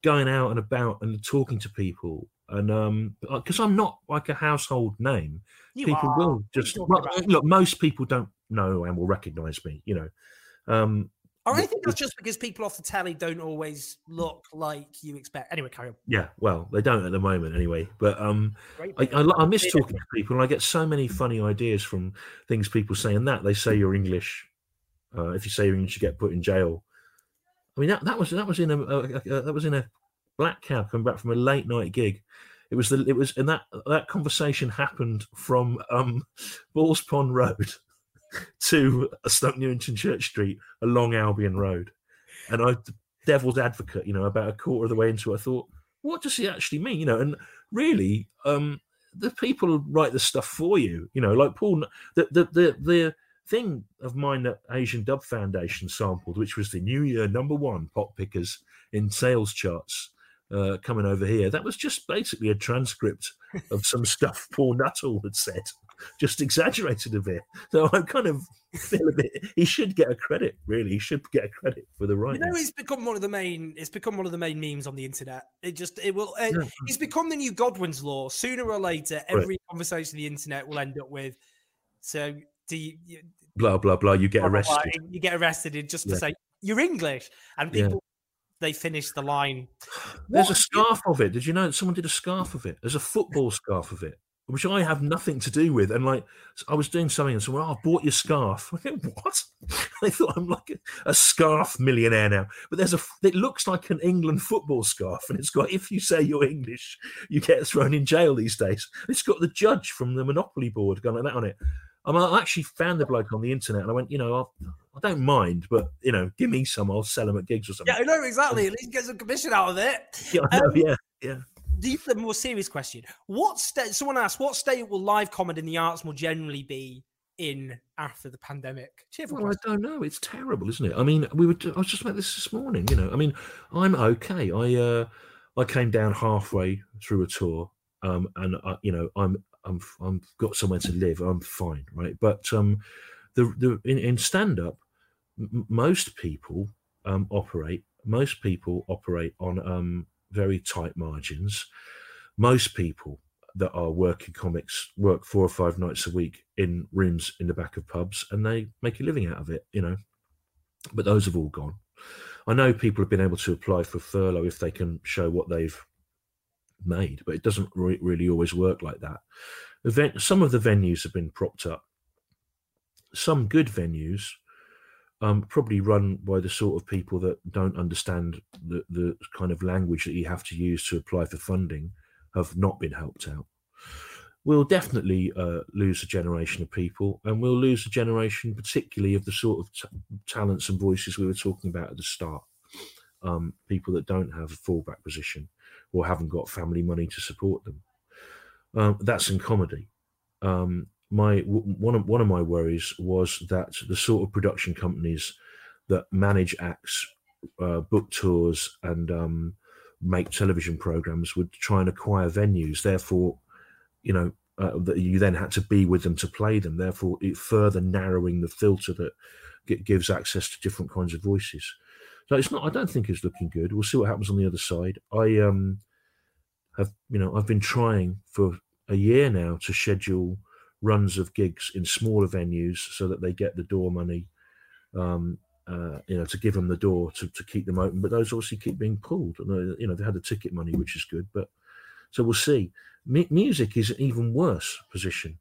going out and about and talking to people and um because I'm not like a household name. You people are. will What are you just about? look. Most people don't know and will recognise me. You know. Um, I think that's just because people off the telly don't always look like you expect. Anyway, carry on. yeah, well, they don't at the moment anyway. But um, I. I, I miss talking to people, and I get so many funny ideas from things people say. And that they say you're English. Uh, if you say you're English, you get put in jail. I mean, that, that was that was in a that was in a black cab coming back from a late night gig. It was the it was and that that conversation happened from um, [laughs] Balls Pond Road [laughs] to Stoke Newington Church Street along Albion Road, and I devil's advocate, you know, about a quarter of the way into it, I thought, what does he actually mean? You know, and really, um, the people write the stuff for you. You know, like Paul. The the the, the thing of mine that Asian Dub Foundation sampled, which was the New Year number one pop pickers in sales charts. Uh, coming over here, that was just basically a transcript of some stuff [laughs] Paul Nuttall had said, just exaggerated a bit. So I kind of feel a bit. He should get a credit, really. He should get a credit for the You writing. know, it's become one of the main. It's become one of the main memes on the internet. It just, it will. It, Yeah. It's become the new Godwin's law. Sooner or later, every conversation on the internet will end up with. So, do you, you blah blah blah. You get blah, blah, blah, arrested. You get arrested in just to Yeah. say you're English, and people they finished the line. There's a scarf of it. Did you know someone did a scarf of it? There's a football scarf of it, which I have nothing to do with. And like, I was doing something, and someone, oh, I bought your scarf. I went, what? [laughs] They thought I'm like a, a scarf millionaire now. But there's a. It looks like an England football scarf, and it's got. If you say you're English, you get thrown in jail these days. It's got the judge from the Monopoly board going like that on it. I, mean, I actually found the bloke on the internet, and I went, you know, I'll, I don't mind, but you know, give me some. I'll sell them at gigs or something. Yeah, I know exactly. At least get some commission out of it. [laughs] Yeah, Um, yeah, yeah. The, the more serious question: What state? Someone asked, "What state will live comedy in the arts more generally be in after the pandemic?" Cheerful Well, I don't know. It's terrible, isn't it? I mean, we were. I was just about this this morning. You know, I mean, I'm okay. I uh, I came down halfway through a tour, um, and I, you know, I'm I'm I'm got somewhere to live. I'm fine, right? But um, the the in, in stand up, m- most people um operate. Most people operate on um very tight margins. Most people that are working comics work four or five nights a week in rooms in the back of pubs and they make a living out of it, you know. But those have all gone. I know people have been able to apply for furlough if they can show what they've made, but it doesn't re- really always work like that. Event, some of the venues have been propped up. Some good venues, um, probably run by the sort of people that don't understand the, the kind of language that you have to use to apply for funding, have not been helped out. We'll definitely uh, lose a generation of people, and we'll lose a generation, particularly of the sort of t- talents and voices we were talking about at the start. Um, people that don't have a fallback position or haven't got family money to support them. Um, that's in comedy. Um, my one of one of my worries was that the sort of production companies that manage acts, uh, book tours, and um, make television programs would try and acquire venues. Therefore, you know uh, that you then had to be with them to play them. Therefore, it further narrowing the filter that gives access to different kinds of voices. So it's not. I don't think it's looking good. We'll see what happens on the other side. I um have you know I've been trying for a year now to schedule runs of gigs in smaller venues so that they get the door money. Um, uh, you know, to give them the door to, to keep them open, but those obviously keep being pulled. And, uh, you know, they had the ticket money, which is good, but so we'll see. M- music is an even worse position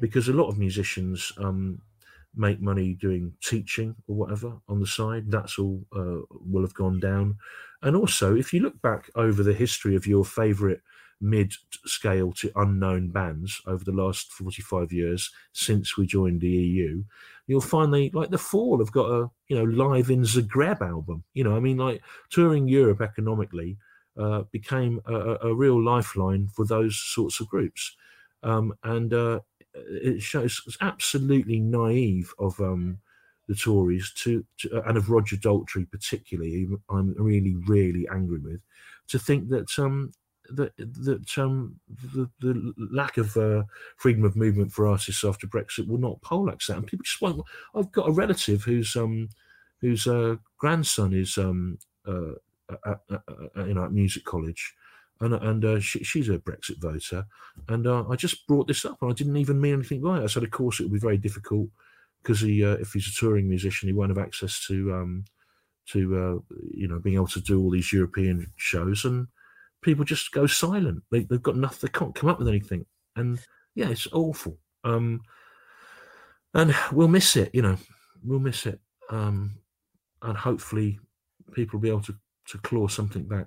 because a lot of musicians um, make money doing teaching or whatever on the side. That's all uh, will have gone down. And also, if you look back over the history of your favourite mid-scale to unknown bands over the last 45 years since we joined the EU, you'll find they like the Fall have got a you know live in Zagreb album. You know, I mean, like touring Europe economically uh, became a, a, real lifeline for those sorts of groups, um, and uh, it shows it's absolutely naive of um, the Tories to, to, uh, and of Roger Daltrey particularly. I'm really really angry with to think that um, that that um, the, the lack of uh, freedom of movement for artists after Brexit will not poleaxe that, and people just won't. I've got a relative whose um, whose uh, grandson is um, uh, at, at, at, you know at music college, and and uh, she, she's a Brexit voter, and uh, I just brought this up, and I didn't even mean anything by it. I said, of course, it would be very difficult because he, uh, if he's a touring musician, he won't have access to um, to you know being able to do all these European shows and people just go silent. They, have got nothing. They can't come up with anything, and yeah, it's awful. Um, and we'll miss it. You know, we'll miss it. Um, and hopefully, people will be able to to claw something back.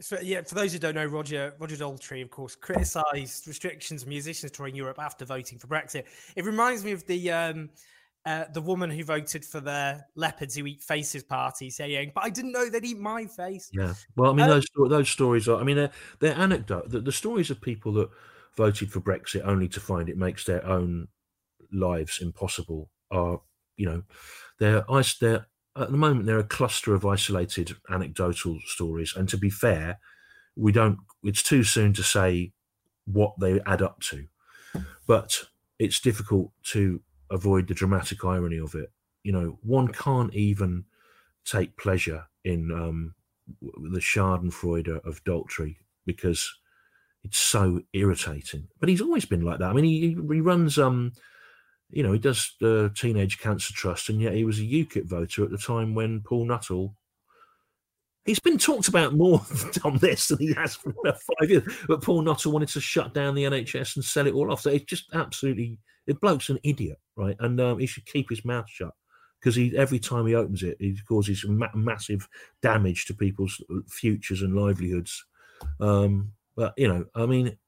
So, yeah, for those who don't know, Roger Roger Daltrey, of course, criticised restrictions on musicians touring Europe after voting for Brexit. It reminds me of the um, uh, the woman who voted for the leopards who eat faces party saying, "But I didn't know they'd eat my face." Yeah, well, I mean, um, those those stories are. I mean, they're, they're anecdote. The, the, stories of people that voted for Brexit only to find it makes their own lives impossible are, you know, they're they're at the moment they're a cluster of isolated anecdotal stories. And to be fair, we don't. It's too soon to say what they add up to, but it's difficult to avoid the dramatic irony of it. You know, one can't even take pleasure in um, the Schadenfreude of Daltrey because it's so irritating. But he's always been like that. I mean, he, he runs, um, you know, he does the Teenage Cancer Trust, and yet he was a UKIP voter at the time when Paul Nuttall. He's been talked about more [laughs] on this than he has for five years. But Paul Nuttall wanted to shut down the NHS and sell it all off. So it's just absolutely the bloke's an idiot, right? And um, he should keep his mouth shut because every time he opens it, he causes ma- massive damage to people's futures and livelihoods. Um, but you know, I mean,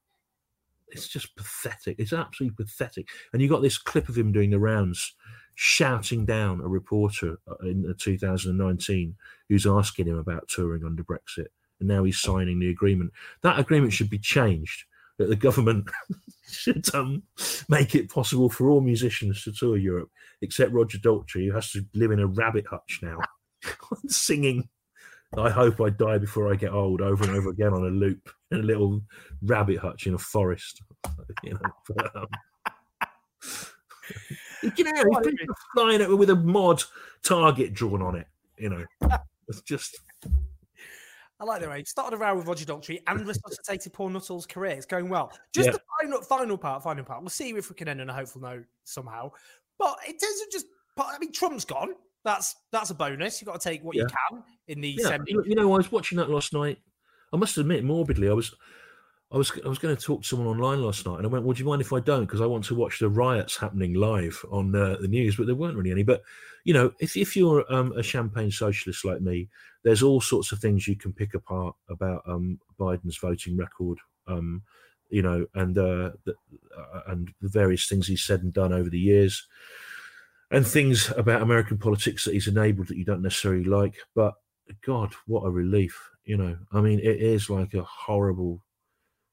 it's just pathetic. It's absolutely pathetic. And you got this clip of him doing the rounds, shouting down a reporter uh, in 2019 who's asking him about touring under Brexit, and now he's signing the agreement. That agreement should be changed that the government [laughs] should um, make it possible for all musicians to tour Europe, except Roger Daltrey, who has to live in a rabbit hutch now, [laughs] singing I hope I die before I get old over and over again on a loop in a little rabbit hutch in a forest. [laughs] You know, but, um, [laughs] you know, flying it with a mod target drawn on it. You know, it's just I like the way started around with Roger Daltrey and resuscitated poor Nuttall's career. It's going well. Just yeah. the final, final part, final part. We'll see if we can end on a hopeful note somehow. But in terms of just, I mean, Trump's gone. That's that's a bonus. You've got to take what yeah. you can in the. Yeah. Semi- you know, I was watching that last night. I must admit, morbidly, I was I was I was going to talk to someone online last night, and I went, "Would you mind if I don't?" Because I want to watch the riots happening live on uh, the news, but there weren't really any. But you know, if if you're um, a champagne socialist like me, there's all sorts of things you can pick apart about um, Biden's voting record. Um, you know, and uh, the, uh, and the various things he's said and done over the years, and things about American politics that he's enabled that you don't necessarily like. But God, what a relief! You know, I mean, it is like a horrible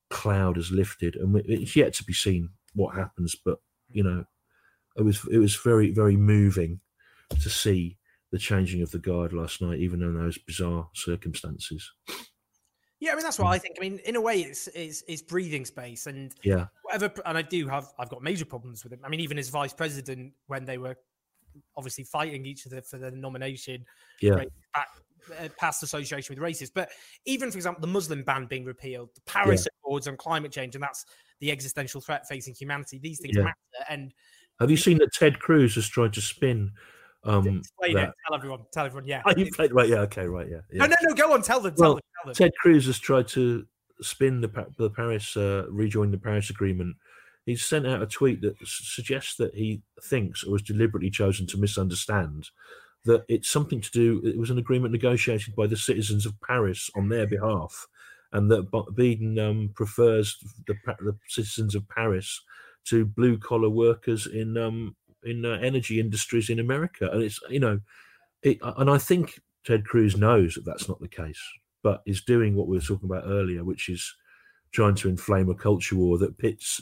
cloud has lifted, and it's yet to be seen what happens. But you know, it was it was very very moving to see the changing of the guard last night, even in those bizarre circumstances. Yeah, I mean that's what mm. I think. I mean, in a way, it's it's, it's breathing space, and yeah, whatever. And I do have I've got major problems with him. I mean, even as vice president, when they were obviously fighting each other for the nomination, yeah, back uh, past association with races. But even, for example, the Muslim ban being repealed, the Paris yeah. Accords on climate change, and that's the existential threat facing humanity. These things yeah. matter. And have you seen that Ted Cruz has tried to spin? Um, explain that. it. Tell everyone. Tell everyone. Yeah. [laughs] Oh, you played right. Yeah. Okay. Right. Yeah. yeah. No, no, no. Go on. Tell them. Tell well, them. Tell them. Ted Cruz has tried to spin the the Paris uh, rejoin the Paris Agreement he's sent out a tweet that suggests that he thinks or was deliberately chosen to misunderstand that it's something to do. It was an agreement negotiated by the citizens of Paris on their behalf, and that Biden um, prefers the, the, citizens of Paris to blue collar workers in um, in uh, energy industries in America. And it's you know, it, and I think Ted Cruz knows that that's not the case, but is doing what we were talking about earlier, which is trying to inflame a culture war that pits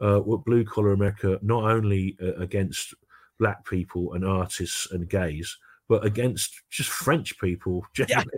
uh, what blue collar America not only uh, against black people and artists and gays, but against just French people. Yeah. [laughs]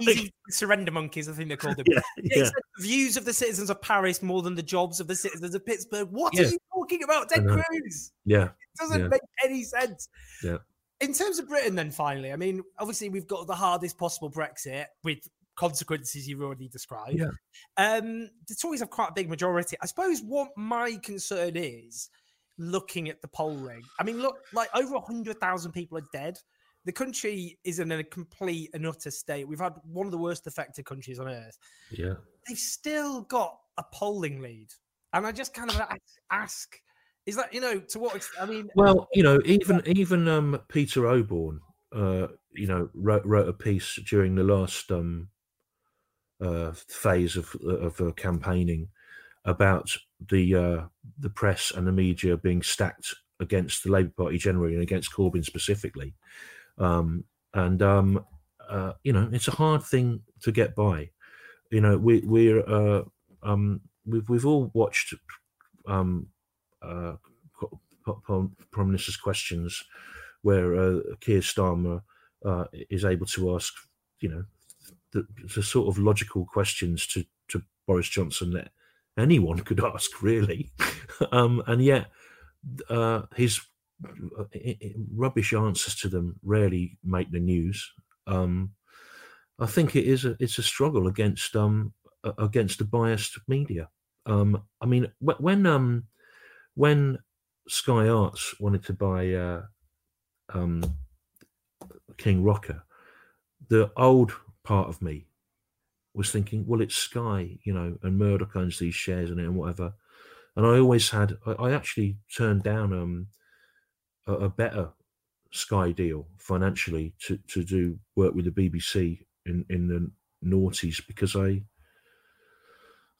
Easy surrender monkeys, I think they called them. Yeah, yeah. views of the citizens of Paris more than the jobs of the citizens of Pittsburgh. What yeah. are you talking about, Ted Cruz? Yeah, it doesn't make any sense. Yeah. In terms of Britain, then finally, I mean, obviously we've got the hardest possible Brexit with consequences you've already described. Yeah. Um, the Tories have quite a big majority. I suppose what my concern is looking at the polling. I mean, look, like over 100,000 people are dead. The country is in a complete and utter state. We've had one of the worst affected countries on earth. Yeah. They've still got a polling lead. And I just kind of ask, is that, you know, to what extent? I mean, well, you know, even, even um, Peter Oborne, uh, you know, wrote, wrote a piece during the last um, uh, phase of, of uh, campaigning about the uh, the press and the media being stacked against the Labour Party generally and against Corbyn specifically. Um, and um, uh, you know, it's a hard thing to get by. You know, we we're uh, um, we've we've all watched um, uh, Prime Minister's questions where uh, Keir Starmer uh, is able to ask, you know, the, the sort of logical questions to to Boris Johnson that anyone could ask, really. um, and yet, uh, his rubbish answers to them rarely make the news. Um, I think it is a it's a struggle against um against the biased media. Um, I mean, when um when Sky Arts wanted to buy uh, um, King Rocker, the old part of me was thinking, well, it's Sky, you know, and Murdoch owns these shares in it and whatever. And I always had, I, I actually turned down um, a, a, better Sky deal financially to, to do work with the BBC in, in the noughties because I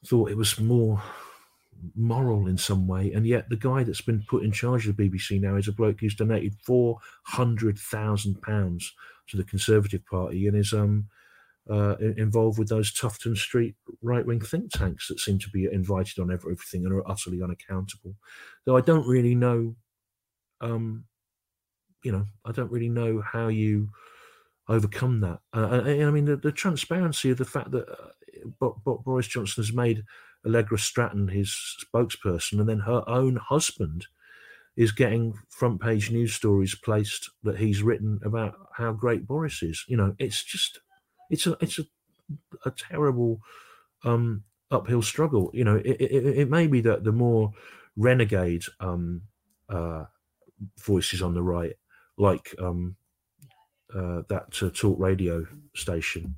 thought it was more moral in some way. And yet the guy that's been put in charge of the BBC now is a bloke who's donated £400,000 to the Conservative Party and is, um, uh, involved with those Tufton Street right wing think tanks that seem to be invited on everything and are utterly unaccountable. Though I don't really know, um, you know, I don't really know how you overcome that. Uh, I, I mean, the, the, transparency of the fact that uh, Boris Johnson has made Allegra Stratton his spokesperson, and then her own husband is getting front page news stories placed that he's written about how great Boris is. You know, it's just it's a it's a, a terrible um, uphill struggle. You know, it, it, it, may be that the more renegade um, uh, voices on the right, like um, uh, that uh, talk radio station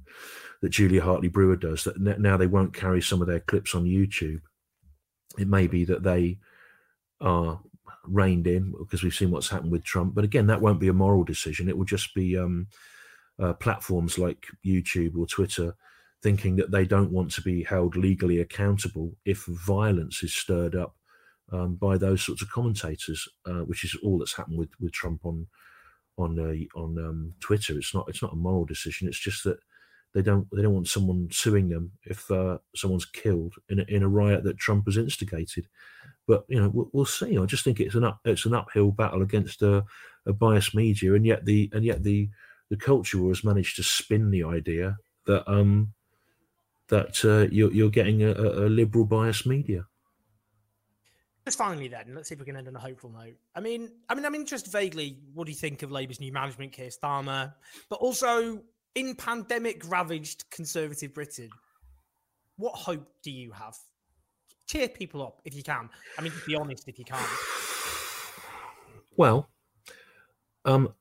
that Julia Hartley Brewer does, that now they won't carry some of their clips on YouTube. It may be that they are reined in because we've seen what's happened with Trump. But again, that won't be a moral decision. It will just be um, uh, platforms like YouTube or Twitter thinking that they don't want to be held legally accountable if violence is stirred up um, by those sorts of commentators, uh, which is all that's happened with, with Trump on on uh, on um, Twitter. It's not it's not a moral decision. It's just that they don't they don't want someone suing them if uh, someone's killed in a, in a riot that Trump has instigated. But you know we'll, we'll see. I just think it's an up it's an uphill battle against a, a biased media, and yet the and yet the the culture war has managed to spin the idea that um that uh, you're, you're getting a, a liberal bias media. Just finally, then, let's see if we can end on a hopeful note. I mean, I mean, I'm interested vaguely. What do you think of Labour's new management, Keir Starmer, but also in pandemic-ravaged conservative Britain? What hope do you have? Cheer people up if you can. I mean, be honest if you can. Well, um,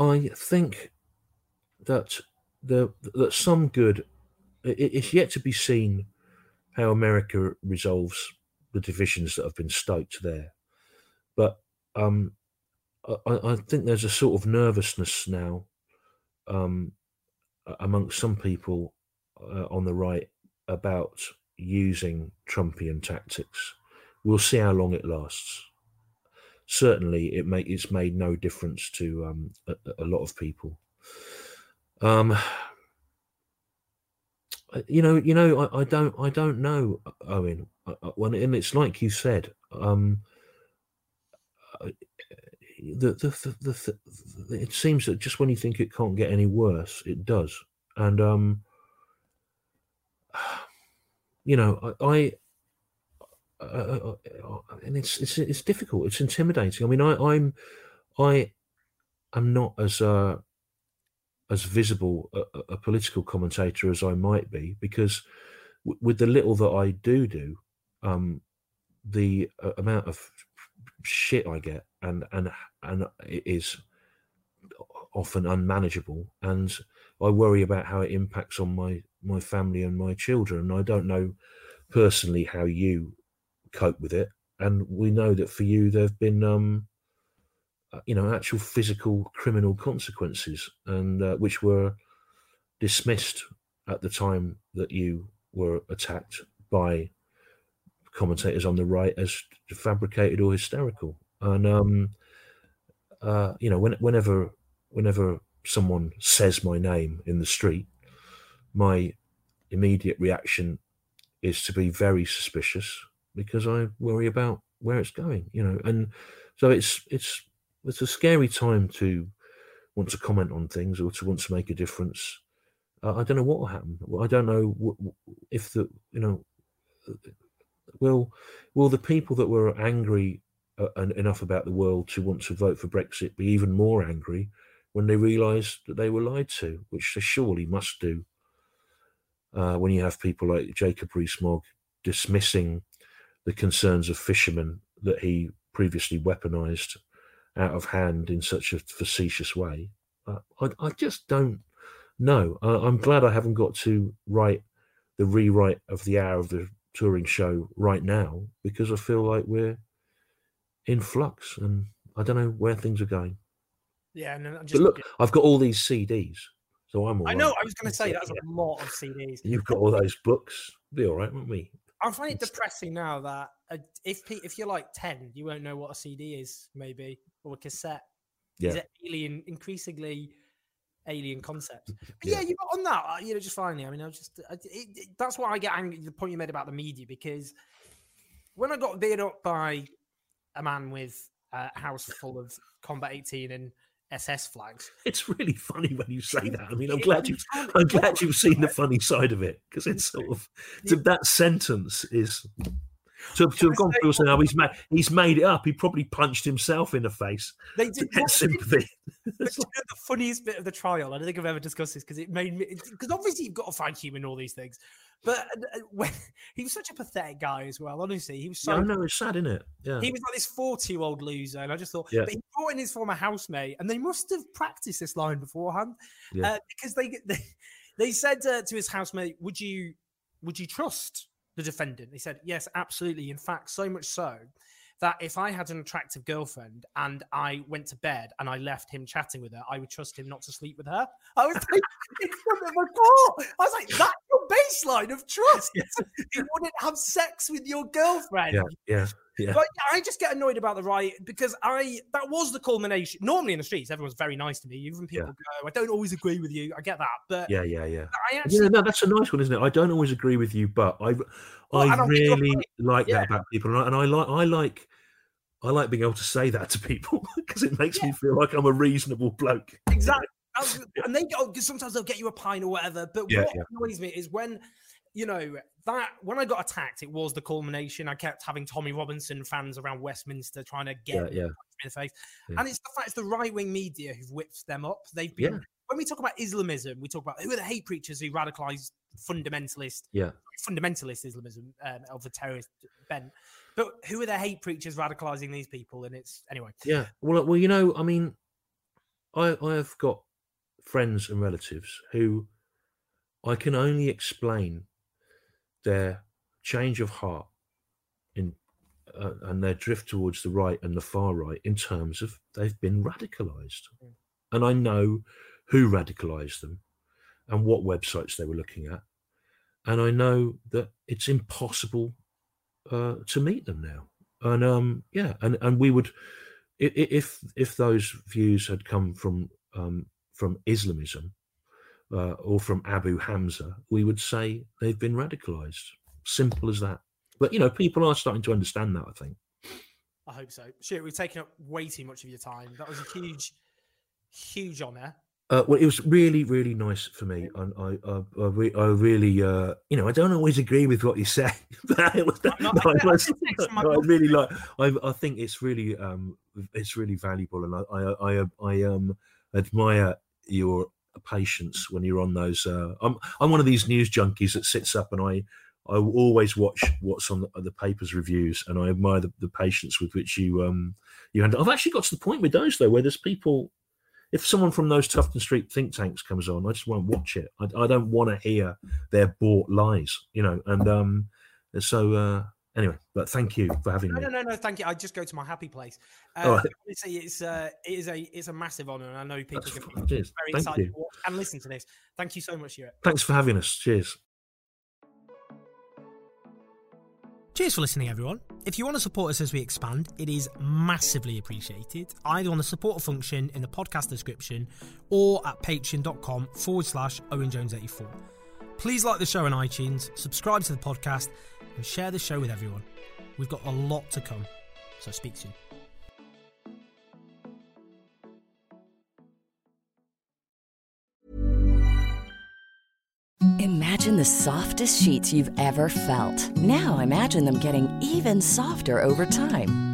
I think that the that some good it, it's yet to be seen how America resolves the divisions that have been stoked there. But um, I, I think there's a sort of nervousness now um, amongst some people uh, on the right about using Trumpian tactics. We'll see how long it lasts. Certainly, it may, it's made no difference to um, a, a, lot of people. Um, you know, you know, I, I, don't, I don't know, Owen. When and it's like you said, um, the, the, the, the, it seems that just when you think it can't get any worse, it does. And um, [sighs] you know, I, I uh, uh, and it's it's it's difficult. It's intimidating. I mean, I, I'm I am not as uh, as visible a, a, political commentator as I might be because w- with the little that I do do, um, the uh, amount of shit I get and and and it is often unmanageable and I worry about how it impacts on my my family and my children. I don't know personally how you cope with it, and we know that for you there have been um, uh, you know actual physical criminal consequences, and uh, which were dismissed at the time that you were attacked by commentators on the right as fabricated or hysterical. And um, uh, you know, when, whenever whenever someone says my name in the street, my immediate reaction is to be very suspicious because I worry about where it's going, you know. And so it's it's it's a scary time to want to comment on things or to want to make a difference. Uh, I don't know what will happen. I don't know if the you know will will the people that were angry uh, enough about the world to want to vote for Brexit be even more angry when they realise that they were lied to, which they surely must do. Uh, when you have people like Jacob Rees-Mogg dismissing the concerns of fishermen that he previously weaponised out of hand in such a facetious way, uh, I, I, just don't know. Uh, I'm glad I haven't got to write the rewrite of the hour of the touring show right now because I feel like we're in flux and I don't know where things are going. Yeah, no, just, but look, I've got all these CDs, so I'm all I know. Right. I was going to say that's a lot of CDs. You've got all those books. Be all right, won't we? I find it depressing now that uh, if if you're like ten, you won't know what a CD is, maybe or a cassette. Yeah. Is it alien? Increasingly alien concept. But yeah, yeah you on that. Uh, you know, just finally. I mean, I was just it, it, that's why I get angry. The point you made about the media because when I got beat up by a man with a house full of combat 18 and SS flags. It's really funny when you say that. I mean, I'm glad you've I'm glad you've seen the [laughs] funny side of it because it's sort of that sentence is to, to have gone through saying, "Oh, he's made he's made it up." He probably punched himself in the face they did, to get sympathy. [laughs] the funniest bit of the trial, I don't think I've ever discussed this because it made me because obviously you've got to find humour in all these things. But uh, when, [laughs] he was such a pathetic guy as well. Honestly, he was so. Yeah, I know it's sad, isn't it? Yeah. He was like this forty-year-old loser, and I just thought. Yeah. But he brought in his former housemate, and they must have practiced this line beforehand, yeah. uh, because they they [laughs] they said uh, to his housemate, "Would you would you trust the defendant?" He said, "Yes, absolutely. In fact, so much so." that if I had an attractive girlfriend and I went to bed and I left him chatting with her, I would trust him not to sleep with her. I was like, [laughs] in front of a court. I was like, that's your baseline of trust. [laughs] Yes. You wouldn't have sex with your girlfriend. Yeah, yeah. Yeah. But I just get annoyed about the right because I that was the culmination. Normally in the streets, everyone's very nice to me. Even people yeah. go, "I don't always agree with you." I get that, but yeah, yeah, yeah. Actually, yeah, no, that's a nice one, isn't it? I don't always agree with you, but I, well, I really like yeah. that about people, and I, and I like, I like I like being able to say that to people [laughs] because it makes me feel like I'm a reasonable bloke. Exactly. [laughs] and they go oh, sometimes they'll get you a pine or whatever. But yeah, what annoys me is when you know that when I got attacked, it was the culmination. I kept having Tommy Robinson fans around Westminster trying to get yeah, me in the face, and it's the fact it's the right wing media who've whipped them up. They've been when we talk about Islamism, we talk about who are the hate preachers who radicalize fundamentalist, yeah, fundamentalist Islamism um, of the terrorist bent. But who are the hate preachers radicalizing these people? And it's anyway. Yeah. Well, well, you know, I mean, I I have got friends and relatives who I can only explain their change of heart in uh, and their drift towards the right and the far right in terms of they've been radicalized. Mm. And I know who radicalized them and what websites they were looking at. And I know that it's impossible uh, to meet them now. And um, yeah, and, and we would, if if those views had come from um, from Islamism uh, or from Abu Hamza, we would say they've been radicalized. Simple as that. But you know, people are starting to understand that. I think. I hope so. Shit, we've taken up way too much of your time. That was a huge, huge honour. Uh, well, it was really, really nice for me, and I, I, I, re- I really, uh, you know, I don't always agree with what you say, [laughs] but it was, no, [laughs] I, was, I, really like. I, I think it's really, um, it's really valuable, and I, I, I, I um, admire your patience when you're on those. Uh, I'm, I'm one of these news junkies that sits up and I, I always watch what's on the, the papers reviews, and I admire the, the patience with which you, um, you handle. I've actually got to the point with those though, where there's people if someone from those Tufton Street think tanks comes on, I just won't watch it. I, I don't want to hear their bought lies, you know. And um, so uh, anyway, but thank you for having no, me. No, no, no, thank you. I just go to my happy place. Uh, right. Honestly, it's uh, it is a it's a massive honour, and I know people are going to be very thank excited you. to watch and listen to this. Thank you so much, Stewart. Thanks for having us. Cheers. Cheers for listening, everyone. If you want to support us as we expand, it is massively appreciated, either on the support function in the podcast description or at patreon.com forward slash Owen Jones 84. Please like the show on iTunes, subscribe to the podcast, and share the show with everyone. We've got a lot to come, so speak soon. Imagine the softest sheets you've ever felt. Now imagine them getting even softer over time.